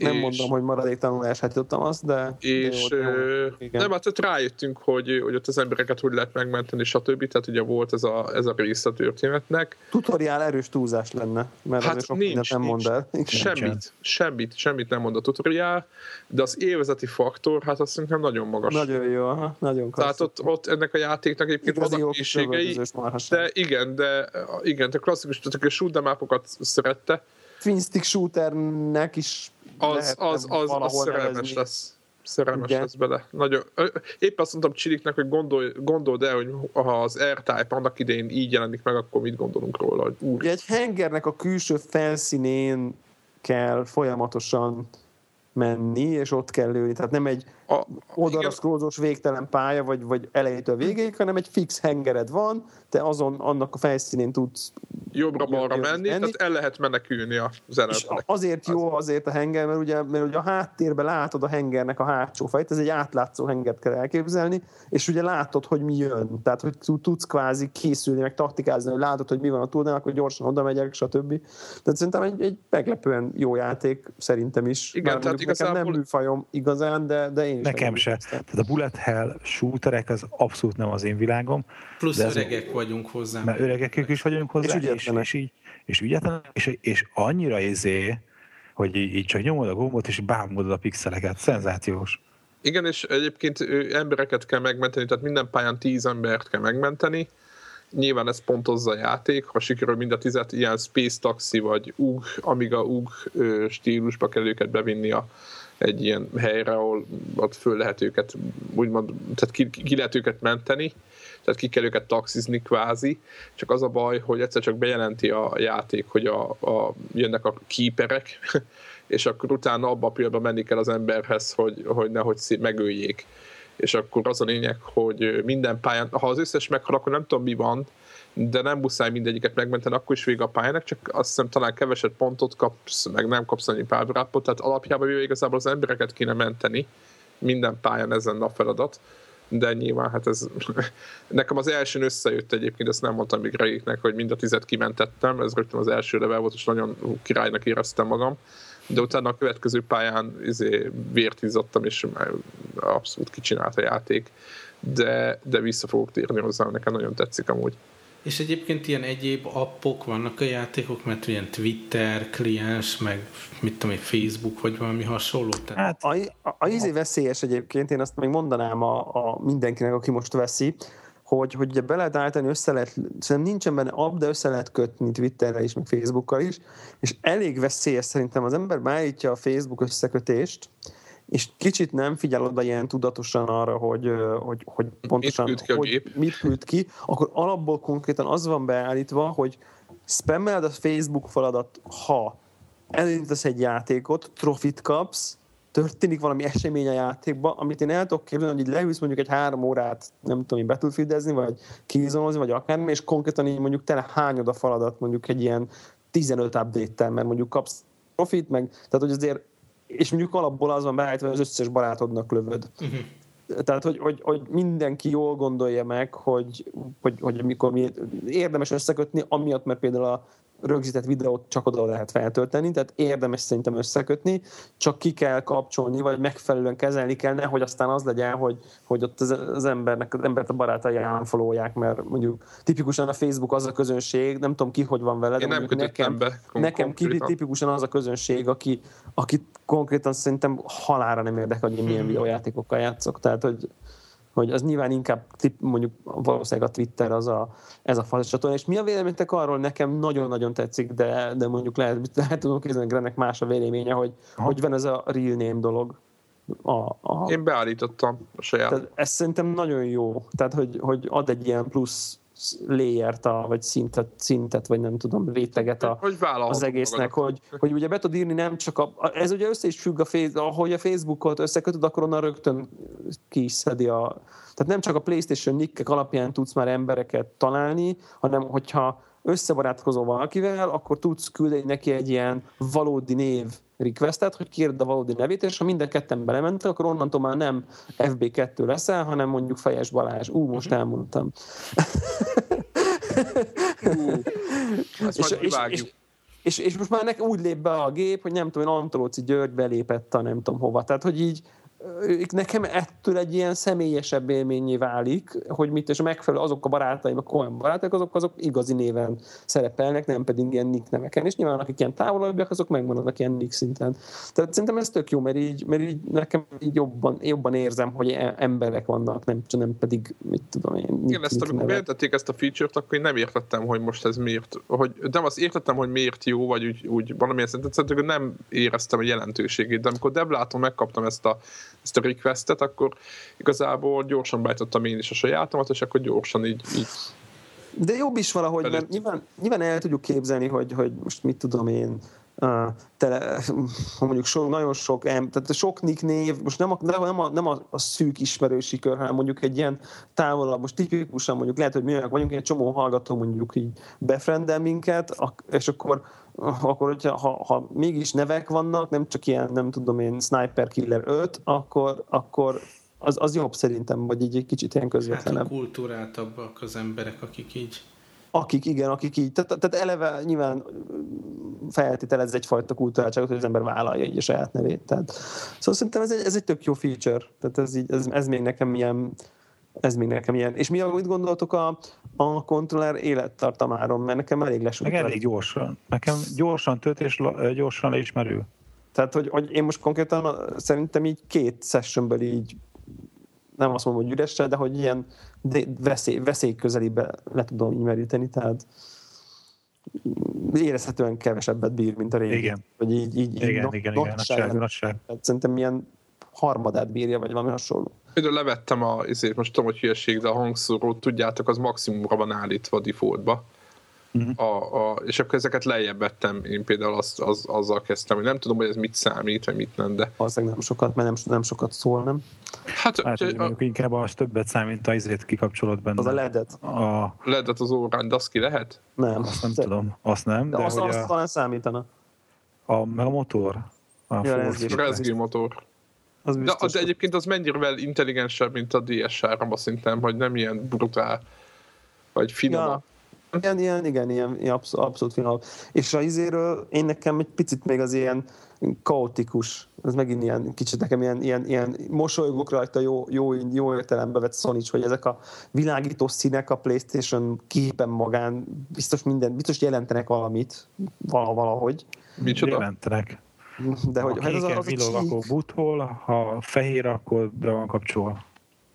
Nem és, mondom, hogy maradék tanulását jutottam azt, de... És de jó, ö, jó. Igen. nem, hát ott rájöttünk, hogy, hogy ott az embereket hogy lehet megmenteni, stb. Tehát ugye volt ez a, ez a rész a történetnek. Tutoriál erős túlzás lenne, mert Hát sok nincs, nem nincs. mond el. Semmit, semmit, semmit nem mond a tutoriál, de az élvezeti faktor, hát azt szerintem nagyon magas. Nagyon jó, aha, nagyon Tehát klasszik. ott, ott ennek a játéknak egyébként Igazi vannak marhaság. de igen, de igen, te klasszikus, tehát a shoot szerette, Twin stick shooternek is az, az, az, az szerelmes nevezni. lesz. Szerelmes lesz bele. Nagyon, épp azt mondtam Csiliknek, hogy gondol, gondold el, hogy ha az R-Type annak idején így jelenik meg, akkor mit gondolunk róla, hogy úr, Ugye egy hengernek a külső felszínén kell folyamatosan menni, és ott kell lőni. Tehát nem egy a, oldalra scrollzós végtelen pálya, vagy, vagy elejétől végéig, hanem egy fix hengered van, te azon annak a felszínén tudsz jobbra-balra menni, menni. tehát el lehet menekülni a És zeneletnek. azért jó azért a henger, mert ugye, mert ugye a háttérben látod a hengernek a hátsó fejt, ez egy átlátszó hengert kell elképzelni, és ugye látod, hogy mi jön. Tehát, hogy tud- tudsz kvázi készülni, meg taktikázni, hogy látod, hogy mi van a túlnál, akkor gyorsan oda megyek, stb. Tehát szerintem egy, egy meglepően jó játék, szerintem is. Igen, Bár tehát igazából- nem műfajom igazán, de, de én is Nekem se. élveztem. Tehát a bullet hell shooterek az abszolút nem az én világom, Plusz De öregek vagyunk hozzá. mert öregek is vagyunk hozzá, És és, és, ügyetlenek. és így, és ügyetlenek, és, és annyira izé, hogy így, így csak nyomod a gombot, és bámulod a pixeleket. Szenzációs. Igen, és egyébként embereket kell megmenteni, tehát minden pályán tíz embert kell megmenteni. Nyilván ez pontozza a játék, ha sikerül mind a tizet ilyen Space Taxi vagy UG, Amiga UG ö, stílusba kell őket bevinni a, egy ilyen helyre, ahol ott föl lehet őket, úgymond, tehát ki, ki lehet őket menteni, tehát ki kell őket taxizni kvázi, csak az a baj, hogy egyszer csak bejelenti a játék, hogy a, a, jönnek a keeperek, és akkor utána abba a pillanatban menni kell az emberhez, hogy, hogy nehogy megöljék. És akkor az a lényeg, hogy minden pályán, ha az összes meghal, akkor nem tudom mi van, de nem muszáj mindegyiket megmenteni, akkor is vége a pályának, csak azt hiszem talán keveset pontot kapsz, meg nem kapsz annyi power tehát alapjában véve igazából az embereket kéne menteni, minden pályán ez lenne a feladat, de nyilván hát ez nekem az elsőn összejött egyébként, ezt nem mondtam még Reiknek, hogy mind a tizet kimentettem, ez rögtön az első level volt, és nagyon királynak éreztem magam, de utána a következő pályán izé, vért izzadtam, és abszolút kicsinált a játék, de, de vissza fogok térni hozzá, nekem nagyon tetszik amúgy. És egyébként ilyen egyéb appok vannak a játékok, mert ilyen Twitter, kliens, meg mit tudom én, Facebook, vagy valami hasonló. Tehát Hát, A, a, a izé veszélyes egyébként, én azt még mondanám a, a mindenkinek, aki most veszi, hogy, hogy ugye be lehet állítani, össze lehet, szerintem nincsen benne app, de össze lehet kötni Twitterre is, meg Facebookkal is, és elég veszélyes szerintem az ember beállítja a Facebook összekötést, és kicsit nem figyel oda ilyen tudatosan arra, hogy, hogy, hogy pontosan küld ki hogy mit küld ki, akkor alapból konkrétan az van beállítva, hogy spammeled a Facebook faladat, ha elindítasz egy játékot, trofit kapsz, történik valami esemény a játékban, amit én el tudok képzelni, hogy így leülsz mondjuk egy három órát, nem tudom, így battlefieldezni, vagy kizonozni, vagy akármi, és konkrétan így mondjuk tele hányod a faladat mondjuk egy ilyen 15 update-tel, mert mondjuk kapsz profit, meg, tehát hogy azért, és mondjuk alapból az van beállítva, hogy az összes barátodnak lövöd. Uh-huh. Tehát, hogy, hogy, hogy mindenki jól gondolja meg, hogy, hogy, hogy mikor mi érdemes összekötni, amiatt, mert például a rögzített videót csak oda lehet feltölteni, tehát érdemes szerintem összekötni, csak ki kell kapcsolni, vagy megfelelően kezelni kell, nehogy aztán az legyen, hogy, hogy ott az, az embernek, az embert a barátai unfollowják, mert mondjuk tipikusan a Facebook az a közönség, nem tudom ki, hogy van vele, Én nem nekem, be kon- nekem ki- tipikusan az a közönség, aki, aki konkrétan szerintem halára nem érdekel, hogy én milyen videójátékokkal játszok, tehát hogy hogy az nyilván inkább mondjuk valószínűleg a Twitter az a, ez a fajta csatorna. És mi a véleményetek arról? Nekem nagyon-nagyon tetszik, de, de mondjuk lehet, lehet tudom képzelni, hogy Grennek más a véleménye, hogy, Aha. hogy van ez a real name dolog. A, a, Én beállítottam a saját. tehát ez szerintem nagyon jó. Tehát, hogy, hogy ad egy ilyen plusz layert, a, vagy szintet, szintet, vagy nem tudom, réteget a, hogy az egésznek, magadat. hogy, hogy ugye be tud írni nem csak a, ez ugye össze is függ a face, ahogy a Facebookot összekötöd, akkor onnan rögtön ki is szedi a, tehát nem csak a Playstation nickek alapján tudsz már embereket találni, hanem hogyha összebarátkozol valakivel, akkor tudsz küldeni neki egy ilyen valódi név requestet, hogy kérd a valódi nevét, és ha minden ketten belementek, akkor onnantól már nem FB2 leszel, hanem mondjuk Fejes Balázs. Ú, most elmondtam. Ezt és, és, és, és, és most már nekem úgy lép be a gép, hogy nem tudom, én Antolóci György belépett a nem tudom hova. Tehát, hogy így nekem ettől egy ilyen személyesebb élményé válik, hogy mit, és megfelelő azok a barátaim, a olyan barátok, azok, azok igazi néven szerepelnek, nem pedig ilyen nick neveken. És nyilván akik ilyen távolabbiak, azok megmaradnak ilyen nick szinten. Tehát szerintem ez tök jó, mert így, mert így nekem így jobban, jobban érzem, hogy e- emberek vannak, nem, nem pedig, mit tudom én, nick, Igen, ezt amikor bejelentették ezt a feature-t, akkor én nem értettem, hogy most ez miért, hogy, nem azt értettem, hogy miért jó, vagy úgy, úgy valamilyen szinten, nem éreztem a jelentőségét, de amikor Debláton megkaptam ezt a ezt a requestet, akkor igazából gyorsan beállítottam én is a sajátomat, és akkor gyorsan így, így de jobb is valahogy, mert nyilván, nyilván el tudjuk képzelni, hogy, hogy most mit tudom én, tele, mondjuk so, nagyon sok, tehát sok nick név, most nem a, nem a, nem a, a szűk ismerősi kör, hanem mondjuk egy ilyen távolabb, most tipikusan mondjuk lehet, hogy mi olyanok vagyunk, egy csomó hallgató mondjuk így befrendel minket, és akkor akkor hogyha ha, ha mégis nevek vannak, nem csak ilyen, nem tudom én, Sniper Killer 5, akkor, akkor az, az jobb szerintem, vagy így egy kicsit ilyen közvetlenebb. Hát a kultúráltabbak az emberek, akik így akik, igen, akik így, tehát, tehát eleve nyilván feltételez egyfajta kulturáltságot, hogy az ember vállalja így a saját nevét. Tehát, szóval szerintem ez egy, ez egy tök jó feature. Tehát ez, így, ez, ez még nekem ilyen, ez még nekem ilyen. És mi mit gondoltok a, a kontroller élettartamáról? Mert nekem elég lesújt. Meg elég gyorsan. Nekem gyorsan tölt és gyorsan le is merül. Tehát, hogy, hogy én most konkrétan szerintem így két sessionből így nem azt mondom, hogy üresre, de hogy ilyen veszély, veszély közelébe le tudom így meríteni, tehát érezhetően kevesebbet bír, mint a régi. Igen. Vagy így, így, igen, igen, igen, igen, nagyság, nagyság. Szerintem ilyen harmadát bírja, vagy valami hasonló. Például levettem a, ezért most tudom, hogy hülyeség, de a hangszórót tudjátok, az maximumra van állítva a defaultba. Uh-huh. A, a, és akkor ezeket lejjebb vettem, én például azt, az, azzal kezdtem, hogy nem tudom, hogy ez mit számít, vagy mit nem, de... Valószínűleg nem sokat, mert nem, nem sokat szól, nem? Hát, hát a, inkább az többet számít, az izét kikapcsolod benne. Az a ledet. A ledet az órán, de azt ki lehet? Nem. Azt nem tudom, azt nem. De, de azt, azt a, talán számítana. A, meg a motor. A ja, rezgő motor. Az de, de egyébként az mennyire intelligensebb, mint a DS3, szerintem, hogy nem ilyen brutál, vagy finom. Ja. Ilyen, ilyen, igen, ilyen, ilyen abszolút, abszolút finom. És a izéről én nekem egy picit még az ilyen kaotikus, ez megint ilyen kicsit nekem ilyen, ilyen, ilyen mosolygok rajta jó, jó, jó értelembe vett Sonic, hogy ezek a világító színek a Playstation képen magán biztos minden, biztos jelentenek valamit valahogy. Micsoda? Jelentenek. De hogy, ha hát az, az villog, akkor butol, ha fehér, akkor be van kapcsolva.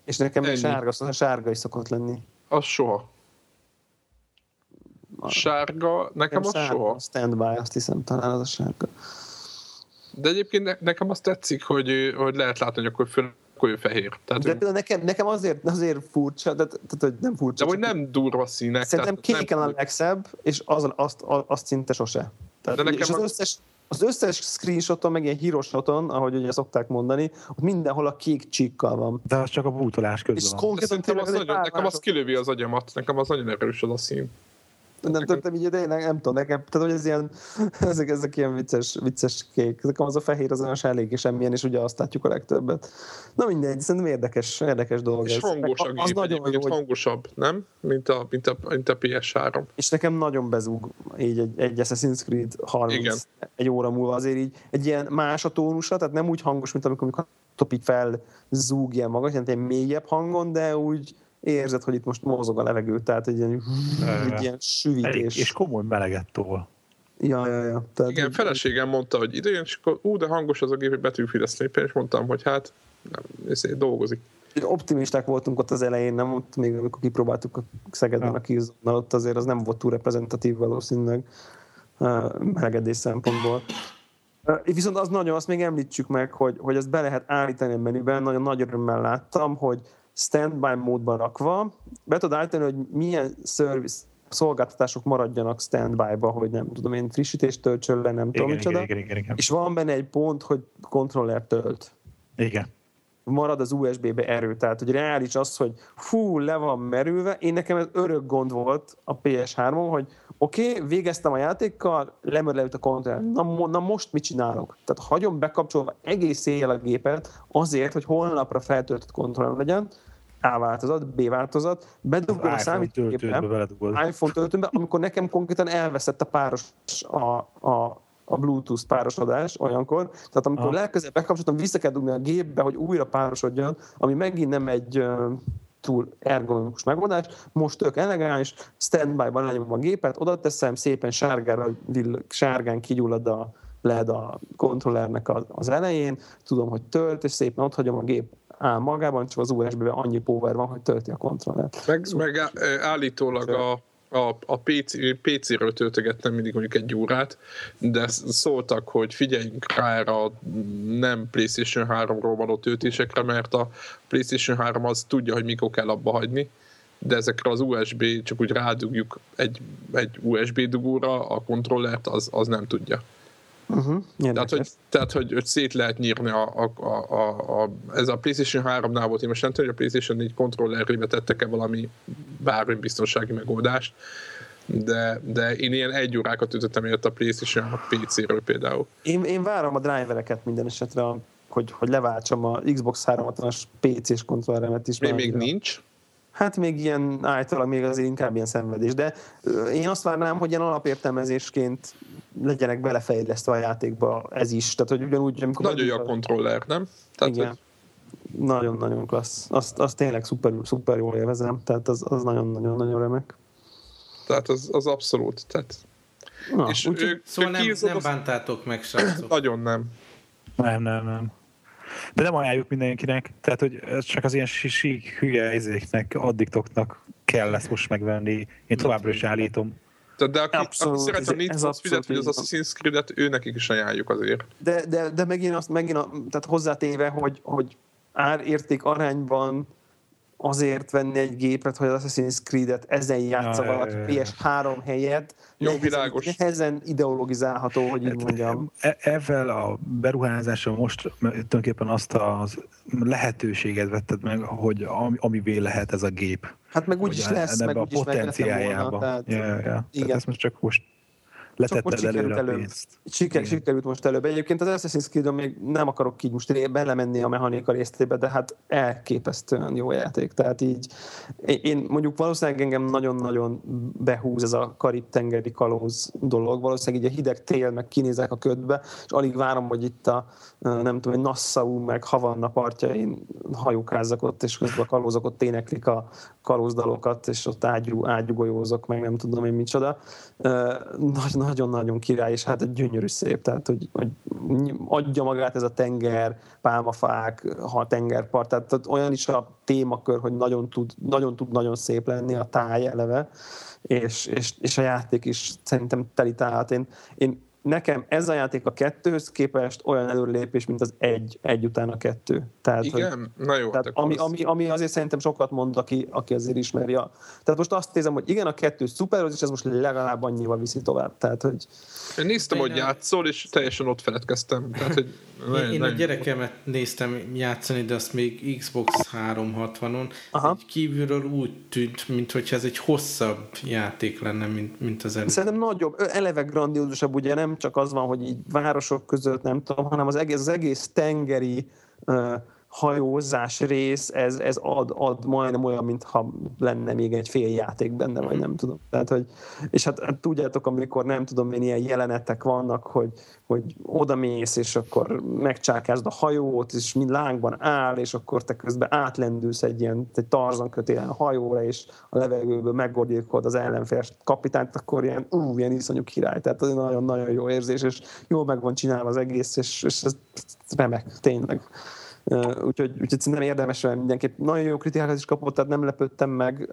És nekem Ennyi. sárga, szóval sárga is szokott lenni. Az soha. A sárga, nekem az sárga, soha. Standby, azt hiszem talán az a sárga. De egyébként ne, nekem azt tetszik, hogy, hogy lehet látni, hogy akkor föl akkor ő fehér. Tehát, de például nekem, nekem azért, azért furcsa, de, tehát, hogy nem furcsa. De hogy nem durva színek. Szerintem kéken a legszebb, és az, azt, azt szinte sose. Tehát, de nekem és az, összes, az összes screenshoton, meg ilyen hírosoton, ahogy ugye szokták mondani, ott mindenhol a kék csíkkal van. De az csak a bútolás közben van. Nekem az, nagyon, nekem az kilövi az agyamat, nekem az nagyon erős az a szín nem tudtam, így de én nem, nem tudom, nekem, tehát hogy ez ilyen, ezek, ezek ilyen vicces, vicces kék. Nekem az a fehér az olyan elég és semmilyen, és ugye azt látjuk a legtöbbet. Na mindegy, szerintem érdekes, érdekes dolog és ez. hangos a az nagyon jó, hogy... hangosabb, nem? Mint a, mint a, mint a PS3. És nekem nagyon bezúg így egy, egy Assassin's Creed 30 Igen. egy óra múlva azért így egy ilyen más a tónusa, tehát nem úgy hangos, mint amikor, amikor topik fel zúg ilyen magas, ilyen mélyebb hangon, de úgy érzed, hogy itt most mozog a levegő, tehát egy ilyen, egy ilyen süvítés. És komoly meleget tol. Ja, ja, ja. Tehát Igen, feleségem mondta, hogy ide jön, és akkor ú, de hangos az a gép, hogy betűfidesz és mondtam, hogy hát nem, ez dolgozik. Optimisták voltunk ott az elején, nem ott még amikor kipróbáltuk a Szegedben a Killzone-nal, ott azért az nem volt túl reprezentatív valószínűleg melegedés szempontból. Viszont az nagyon, azt még említsük meg, hogy, hogy ezt be lehet állítani a menüben, nagyon nagy örömmel láttam, hogy standby módban rakva, be tudod állítani, hogy milyen service szolgáltatások maradjanak standby-ba, hogy nem tudom én frissítést töltsön le, nem igen, tudom micsoda. Igen, igen, igen. És van benne egy pont, hogy kontroller tölt. Igen. Marad az USB-be erő, tehát hogy reális az, hogy fú, le van merülve. Én nekem ez örök gond volt a PS3-on, hogy oké, okay, végeztem a játékkal, lemerült a kontroller. Na, na most mit csinálok? Tehát hagyom bekapcsolva egész éjjel a gépet azért, hogy holnapra feltöltött kontroller legyen, a változat, B változat, bedugom a számítógépbe, iPhone töltőbe, amikor nekem konkrétan elveszett a páros a, a, a Bluetooth párosodás olyankor, tehát amikor ah. legközelebb bekapcsoltam, vissza kell dugni a gépbe, hogy újra párosodjon, ami megint nem egy túl ergonomikus megoldás. Most tök elegáns, standby-ban lenyomom a gépet, oda teszem, szépen sárgára, sárgán kigyullad a LED a kontrollernek az elején, tudom, hogy tölt, és szépen ott hagyom a gép áll magában, csak az USB-ben annyi power van, hogy tölti a kontrollert. Meg, meg állítólag a a, a PC, PC-ről töltögettem mindig mondjuk egy órát, de szóltak, hogy figyeljünk rá erre a nem PlayStation 3-ról való töltésekre, mert a PlayStation 3 az tudja, hogy mikor kell abba hagyni, de ezekre az USB, csak úgy rádugjuk egy, egy USB dugóra, a kontrollert az, az nem tudja. Uh-huh, tehát, hogy, tehát hogy, hogy szét lehet nyírni a, a, a, a, a, ez a PlayStation 3-nál volt, én most nem tudom, hogy a PlayStation 4 kontrollerébe tettek-e valami bármi biztonsági megoldást, de, de én ilyen egy órákat ütöttem élet a PlayStation a PC-ről például. Én, én várom a drivereket minden esetre, hogy, hogy leváltsam a Xbox 360-as PC-s kontrolleremet is. Még, még nincs? Hát még ilyen általában még azért inkább ilyen szenvedés, de én azt várnám, hogy ilyen alapértelmezésként legyenek belefejlesztve a játékba ez is. Tehát, hogy ugyanúgy, amikor... Nagyon jó a kontroller, nem? Tehát, igen. Hogy... Nagyon-nagyon klassz. Azt, azt tényleg szuper, szuper jól élvezem. Tehát az, az nagyon-nagyon-nagyon remek. Tehát az, az abszolút. Tehát... Na, és úgy, ők, szóval ők nem, nem bántátok meg, srácok. Nagyon nem. Nem, nem, nem. De nem ajánljuk mindenkinek, tehát hogy ez csak az ilyen sík hülye izéknek, addiktoknak kell lesz most megvenni. Én továbbra is állítom. Tehát de aki, abszolút, aki szeret a Need for Speed-et, vagy az Assassin's Creed-et, ő nekik is ajánljuk azért. De, de, de megint, azt, megint a, tehát hozzátéve, hogy, hogy árérték arányban azért venni egy gépet, hogy az Assassin's Creed-et ezen játsza ja, valaki PS3 helyett. Jó, nehezen, világos. Nehezen ideologizálható, hogy így hát, mondjam. E, ezzel a beruházással most tulajdonképpen azt a lehetőséget vetted meg, hogy amivé lehet ez a gép. Hát meg úgyis lesz, meg úgyis potenciáljába. Tehát, ja, ja. Igen. Tehát ezt most csak most letetted előre a pénzt. Siker, sikerült most előbb. Egyébként az Assassin's creed még nem akarok így most belemenni a mechanika részébe, de hát elképesztően jó játék. Tehát így én mondjuk valószínűleg engem nagyon-nagyon behúz ez a karib-tengeri kalóz dolog. Valószínűleg így a hideg tél, meg kinézek a ködbe, és alig várom, hogy itt a nem tudom, egy Nassau, meg Havanna partjain hajókázzak ott, és közben a kalózok ott éneklik a kalózdalokat, és ott ágyú, ágyugolyózok, meg nem tudom én micsoda. Nagyon-nagyon király, és hát egy gyönyörű szép, tehát hogy, hogy adja magát ez a tenger, pálmafák, ha tengerpart, tehát, tehát olyan is a témakör, hogy nagyon tud, nagyon tud nagyon szép lenni a táj eleve, és, és, és a játék is szerintem teli tehát. Én, én nekem ez a játék a kettőhöz képest olyan előrelépés, mint az egy, egy után a kettő. Tehát, Igen? Hogy, Na jó. Tehát ami, ami, ami, azért szerintem sokat mond, aki, aki azért ismeri a... Tehát most azt nézem, hogy igen, a kettő szuper, és ez most legalább annyival viszi tovább. Tehát, hogy... Én néztem, hogy játszol, és teljesen ott feledkeztem. Tehát, hogy én, én a gyerekemet néztem játszani, de azt még Xbox 360-on. Aha. Egy kívülről úgy tűnt, mintha ez egy hosszabb játék lenne, mint, mint az előző. Szerintem nagyobb, eleve grandiózusabb, ugye nem csak az van, hogy így városok között nem tudom, hanem az egész, az egész tengeri hajózás rész, ez, ez ad, ad majdnem olyan, mintha lenne még egy fél játék benne, vagy nem tudom. Tehát, hogy, és hát, hát tudjátok, amikor nem tudom én, ilyen jelenetek vannak, hogy, hogy oda mész, és akkor megcsákázd a hajót, és mind lángban áll, és akkor te közben átlendülsz egy ilyen egy a hajóra, és a levegőből meggordítod az ellenfél kapitányt, akkor ilyen, ú, ilyen iszonyú király. Tehát ez nagyon-nagyon jó érzés, és jól meg van csinálva az egész, és, és ez remek, tényleg. Úgyhogy, úgyhogy szerintem érdemes mindenképp. Nagyon jó kritikákat is kapott, tehát nem lepődtem meg,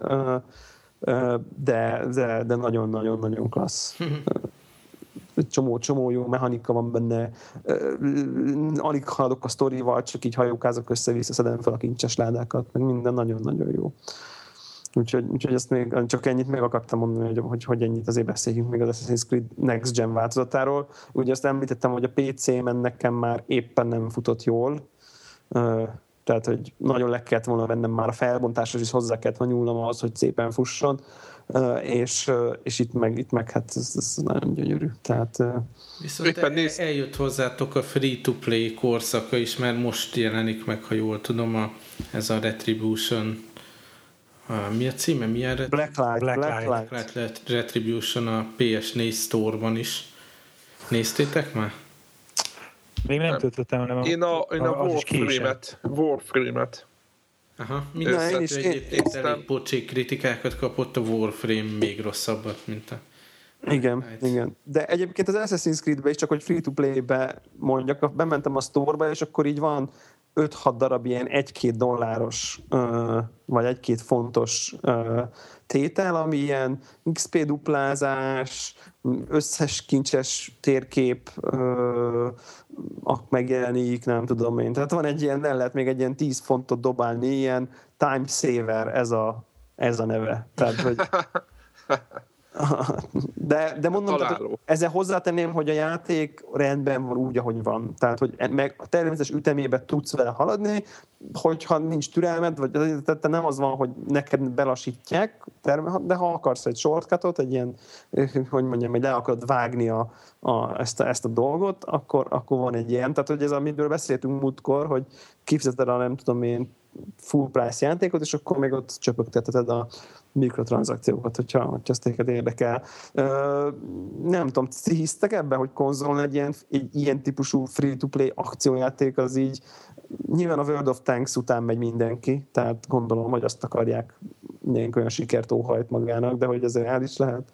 de, de, de nagyon-nagyon-nagyon klassz. csomó, csomó jó mechanika van benne, alig haladok a sztorival, csak így hajókázok össze-vissza, szedem fel a kincses ládákat, meg minden nagyon-nagyon jó. Úgyhogy, úgyhogy ezt még, csak ennyit meg akartam mondani, hogy, hogy, hogy ennyit azért beszéljünk még az Assassin's Creed Next Gen változatáról. Ugye azt említettem, hogy a PC-men nekem már éppen nem futott jól, tehát, hogy nagyon le kellett volna vennem már a felbontáshoz, és hozzá kellett volna nyúlnom ahhoz, hogy szépen fusson, és, és itt meg, itt meg hát ez, ez nagyon gyönyörű. Tehát, Viszont el, néz... eljött hozzátok a free-to-play korszaka is, mert most jelenik meg, ha jól tudom, a, ez a Retribution mi a címe? Mi a Ret- Blacklight, Blacklight. Blacklight. Blacklight Retribution a PS4 Store-ban is. Néztétek már? Még nem, nem. töltöttem, hanem a, én a, én a, a Warframe-et, Warframe-et Aha, minden is egyébként elég pocsék kritikákat kapott, a Warframe még rosszabbat, mint a igen, right. igen. De egyébként az Assassin's Creed-be is csak, hogy free-to-play-be mondjak, bementem a store-ba, és akkor így van 5-6 darab ilyen 1-2 dolláros vagy 1-2 fontos tétel, ami ilyen XP duplázás, összes kincses térkép megjelenik, nem tudom én. Tehát van egy ilyen, el lehet még egy ilyen 10 fontot dobálni, ilyen time saver ez a, ez a neve. Tehát, hogy De, de mondom, tehát, hogy ezzel hozzátenném, hogy a játék rendben van úgy, ahogy van. Tehát, hogy meg a természetes ütemében tudsz vele haladni, hogyha nincs türelmed, vagy tehát nem az van, hogy neked belasítják, de ha akarsz egy shortcutot, egy ilyen, hogy mondjam, hogy le akarod vágni a, a, ezt, a, ezt a dolgot, akkor, akkor van egy ilyen. Tehát, hogy ez, amiről beszéltünk múltkor, hogy kifizeted a nem tudom én full price játékot, és akkor még ott csöpögteted a mikrotranszakciókat, hogyha, hogyha ezt téged érdekel. Nem tudom, ti hisztek ebben, hogy konzolon egy ilyen, egy ilyen típusú free-to-play akciójáték az így nyilván a World of Tanks után megy mindenki, tehát gondolom, hogy azt akarják mindenki olyan sikert óhajt magának, de hogy ez el is lehet.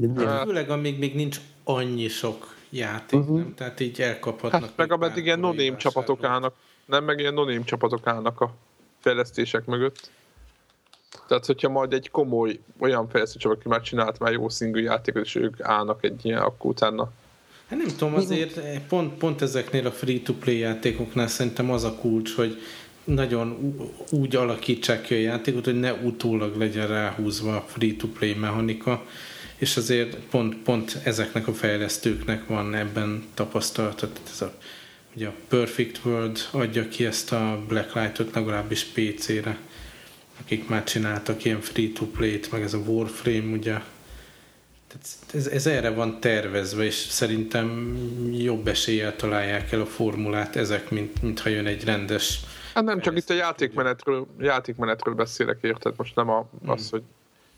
Ilyen... Főleg amíg még nincs annyi sok játék, uh-huh. nem? Tehát így elkaphatnak. Hát meg ameddig ilyen noném csapatok állnak, nem meg ilyen noném csapatok állnak a fejlesztések mögött. Tehát, hogyha majd egy komoly olyan fejlesztő aki már csinált már jó szingű játékot, és ők állnak egy ilyen, akkor utána Hát nem tudom, azért pont, pont ezeknél a free-to-play játékoknál szerintem az a kulcs, hogy nagyon úgy alakítsák ki a játékot, hogy ne utólag legyen ráhúzva a free-to-play mechanika, és azért pont, pont ezeknek a fejlesztőknek van ebben tapasztalata. Ez a, ugye a Perfect World adja ki ezt a Blacklight-ot legalábbis PC-re akik már csináltak ilyen free-to-play-t, meg ez a Warframe, ugye. Tehát ez, ez erre van tervezve, és szerintem jobb eséllyel találják el a formulát ezek, mint, mint ha jön egy rendes... Hát nem, csak itt a játékmenetről, játékmenetről beszélek, érted? Most nem a, hmm. az, hogy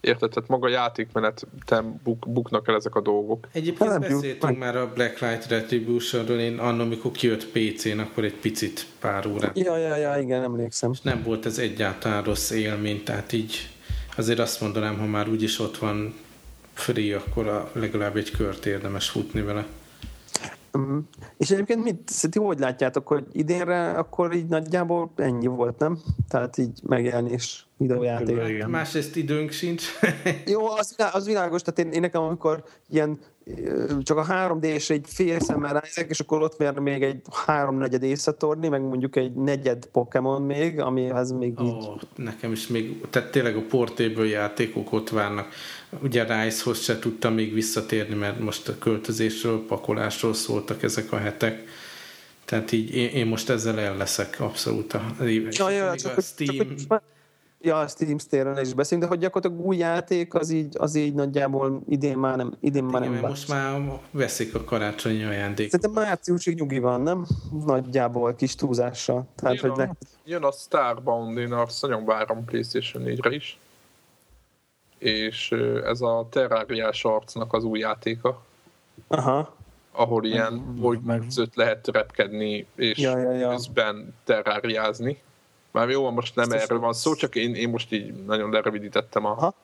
Érted? Tehát maga játékmenetem buk, buknak el ezek a dolgok. Egyébként nem beszéltünk már a Blacklight Retributionről, én annak, amikor kijött PC-n, akkor egy picit pár órát. Ja, ja, ja, igen, emlékszem. És nem volt ez egyáltalán rossz élmény, tehát így azért azt mondanám, ha már úgyis ott van free, akkor a, legalább egy kört érdemes futni vele. Uh-huh. És egyébként mit, ti hogy látjátok, hogy idénre akkor így nagyjából ennyi volt, nem? Tehát így megjelenés videójáték. Igen. Másrészt időnk sincs. Jó, az, az világos, tehát én, én nekem amikor ilyen csak a 3D-s egy fél szemmel ránézek, és akkor ott még, még egy háromnegyed észatorni, meg mondjuk egy negyed Pokémon még, amihez még oh, így... Nekem is még, tehát tényleg a portéből játékok ott várnak. Ugye Rise-hoz se tudtam még visszatérni, mert most a költözésről, pakolásról szóltak ezek a hetek. Tehát így én, én most ezzel el leszek abszolút a, ja, ja, csak, a Steam... Csak, Ja, a Steam State-ről is beszélünk, de hogy gyakorlatilag új játék, az így, az így nagyjából idén már nem, idén már Igen, nem most már veszik a karácsonyi ajándékot. Szerintem márciusig nyugi van, nem? Nagyjából kis túlzással. Tehát, jön, hogy a, jön a Starbound, én azt nagyon várom PlayStation 4-re is. És ez a Terrariás arcnak az új játéka. Aha ahol ilyen meg... lehet repkedni, és ja, ja, ja. közben terráriázni. Már jó, most nem Biztos erről van szó, csak én, én most így nagyon lerövidítettem a... Aha.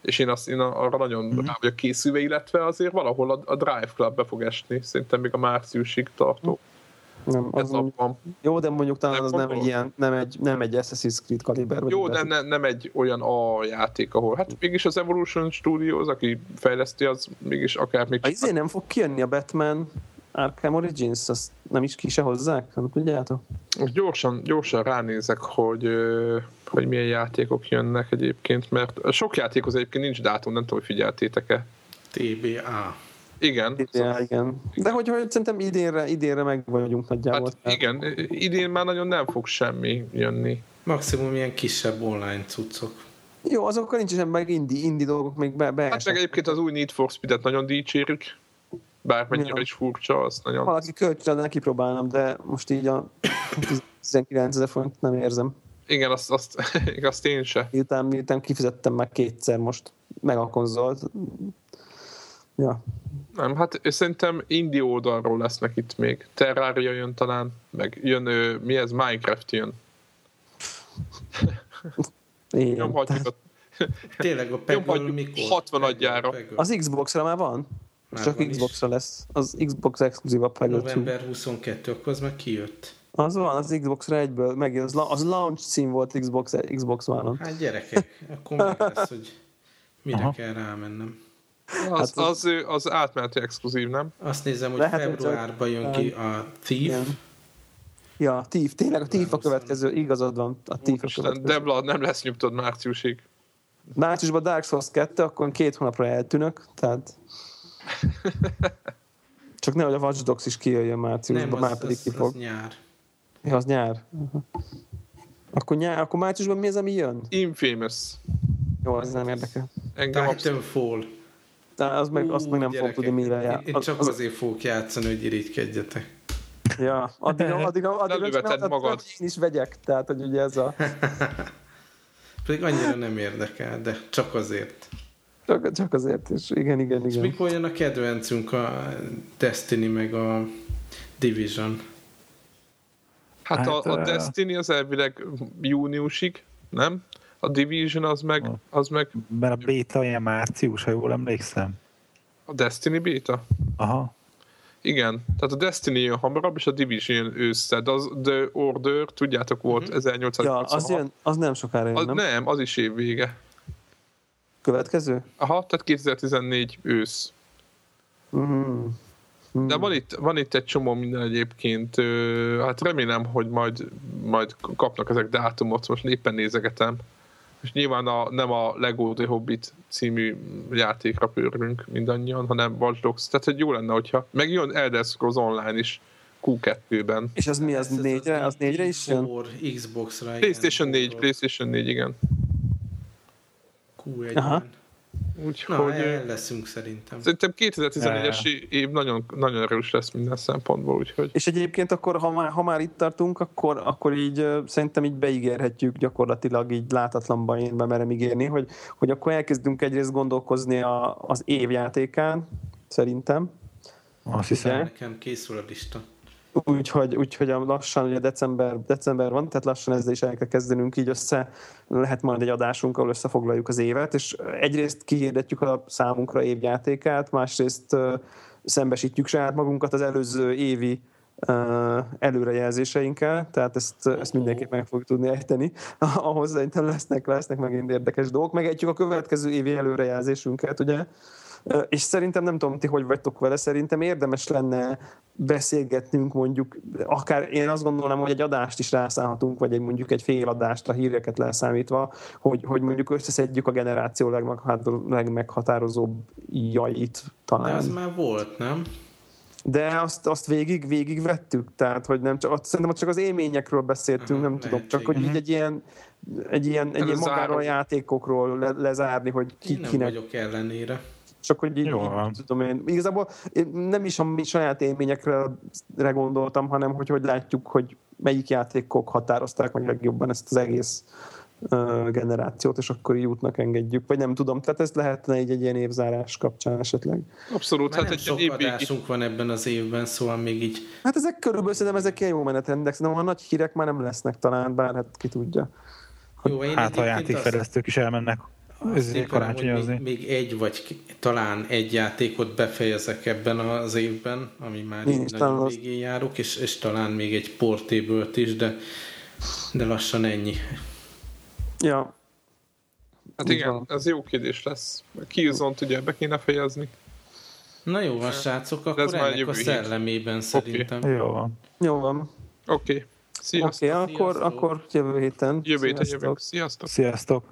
És én, azt, én arra nagyon mm-hmm. rá vagyok készülve, illetve azért valahol a, a Drive Club be fog esni, szerintem még a márciusig tartó. Nem, az mondjuk, jó, de mondjuk talán nem az nem egy, ilyen, nem egy, nem egy Assassin's Creed kaliber. Jó, de ne, nem egy olyan A játék, ahol hát mégis az Evolution Studios, aki fejleszti, az mégis akár még... A izé nem fog kijönni a Batman Arkham Origins, azt nem is ki se hozzák, nem tudjátok? Gyorsan, gyorsan ránézek, hogy, hogy milyen játékok jönnek egyébként, mert sok játékhoz egyébként nincs dátum, nem tudom, hogy figyeltétek-e. TBA. Igen. TBA, igen. De hogy, hogy szerintem idénre, idénre meg vagyunk nagyjából. Hát igen, idén már nagyon nem fog semmi jönni. Maximum ilyen kisebb online cuccok. Jó, azokkal nincs sem meg indi, indi dolgok még be, be Hát meg egyébként az új Need for Speed-et nagyon dicsérjük. Bármennyire is furcsa, azt nagyon... Valaki kölcsön, neki próbálnám, de most így a 19 ezer forint nem érzem. Igen, azt, azt, azt én se. Miután, miután kifizettem már kétszer most meg a konzolt. Ja. Nem, hát szerintem indie oldalról lesznek itt még. Terraria jön talán, meg jön, mi ez, Minecraft jön. Igen. Nyomhatjuk a... Tényleg a Peggle mikor? 60 adjára. Az Xbox-ra már van? Már Csak. Xbox-ra lesz. Az Xbox exkluzív a Plague Tale 2. November 22, akkor az meg kijött. Az van, az Xbox-ra egyből, meg az, az launch cím volt Xbox, Xbox One-on. Hát gyerekek, akkor meg lesz, hogy mire Aha. kell rámennem. Az, Hát az- az, az átmeneti exkluzív, nem? Azt nézem, hogy Lehet, februárban jön ki a Thief. Igen. Ja, a Thief, tényleg a Thief a következő, igazad van, a Thief a következő. Debla nem lesz nyugtod márciusig. Márciusban Dark Souls 2, akkor két hónapra eltűnök, tehát... Csak nehogy a Watch Dogs is kijöjjön Nem, márciusban, az, már pedig az, ki az fog. nyár. Ja, az nyár. Aha. Akkor, nyár, akkor márciusban mi az, ami jön? Infamous. Jó, az nem érdekel. Engem. Titanfall. De az meg, azt meg nem gyerekek, tudni, mire én, jár. én Az, csak az, azért fogok játszani, hogy irigykedjetek. ja, addig, addig, addig, addig, addig, magad. én is vegyek, tehát, hogy ugye ez a... Pedig annyira nem érdekel, de csak azért. Csak, csak azért is, igen, igen, És igen. mikor jön a kedvencünk a Destiny meg a Division? Hát, Hát, a, a ö- Destiny az elvileg júniusig, nem? A Division az meg, az meg Mert a beta ilyen március, ha jól emlékszem. a Destiny beta. Aha. Igen, tehát a Destiny jön hamarabb, és a Division ősszel, de az The Order, tudjátok, volt Ja, 1886. az, jön, az nem sokára jön, az, nem? nem, az is év vége. Következő? Aha, tehát 2014 ősz. Mm. Mm. De van itt, van itt egy csomó minden egyébként, hát remélem, hogy majd, majd kapnak ezek dátumot, most éppen nézegetem. És nyilván a, nem a Lego The Hobbit című játékra pörgünk mindannyian, hanem Watch Dogs. Tehát, hogy jó lenne, hogyha meg jön Elder Scrolls Online is Q2-ben. És az mi, az Ez- ez négyre, az négyre is jön? Q4, Xbox-ra. igen, PlayStation 4, Q4, PlayStation 4, igen. Q1-ben. Aha. Úgyhogy Na, el leszünk szerintem. szerintem 2014-es év nagyon, nagyon erős lesz minden szempontból, úgyhogy És egyébként akkor, ha már, ha már itt tartunk, akkor, akkor így szerintem így beígérhetjük gyakorlatilag így látatlanban én bemerem ígérni, hogy, hogy akkor elkezdünk egyrészt gondolkozni a, az évjátékán, szerintem. Azt hiszem. Nekem készül a lista. Úgyhogy, úgyhogy lassan, ugye december, december van, tehát lassan ezzel is el kell kezdenünk, így össze lehet majd egy adásunk, ahol összefoglaljuk az évet, és egyrészt kihirdetjük a számunkra évjátékát, másrészt szembesítjük saját magunkat az előző évi előrejelzéseinkkel, tehát ezt, ezt mindenképp meg fogjuk tudni ejteni. Ahhoz szerintem lesznek, lesznek megint érdekes dolgok. Megejtjük a következő évi előrejelzésünket, ugye? És szerintem nem tudom, ti hogy vagytok vele, szerintem érdemes lenne beszélgetnünk mondjuk, akár én azt gondolom, hogy egy adást is rászállhatunk, vagy egy mondjuk egy fél adást a híreket leszámítva, hogy, hogy mondjuk összeszedjük a generáció legmeghatározó- legmeghatározóbb jait talán. az már volt, nem? De azt, azt végig, végig vettük, tehát hogy nem csak, azt, szerintem csak az élményekről beszéltünk, nem tudom, lehet, csak hogy így egy ilyen, egy ilyen, egy Ez ilyen magáról a játékokról le, lezárni, hogy ki, Én nem kinek vagyok ellenére. Csak hogy így, Jó így tudom én, igazából én nem is a mi saját élményekre re gondoltam, hanem hogy hogy látjuk, hogy melyik játékok határozták meg legjobban ezt az egész generációt, és akkor így útnak engedjük, vagy nem tudom, tehát ez lehetne így egy ilyen évzárás kapcsán esetleg. abszolút, Már hát nem egy sok adásunk van ebben az évben, szóval még így Hát ezek körülbelül szerintem ezek ilyen jó menetrendek, szerintem a nagy hírek már nem lesznek talán, bár hát ki tudja. jó. Én Hát a játékfejlesztők is elmennek azt ezért karácsonyozni. még, még egy vagy talán egy játékot befejezek ebben az évben, ami már is nagyon az- végén járok, és, és talán még egy portable is, de, de lassan ennyi. Ja, Hát igen, van. ez jó kérdés lesz. Killzone-t ugye be kéne fejezni. Na jó van, srácok, ez akkor már ennek a hét. szellemében szerintem. Jó van. jó van. Oké. Okay. Oké, Sziasztok. okay, akkor, Sziasztok. akkor jövő héten. Jövő héten jövünk. Sziasztok. Sziasztok!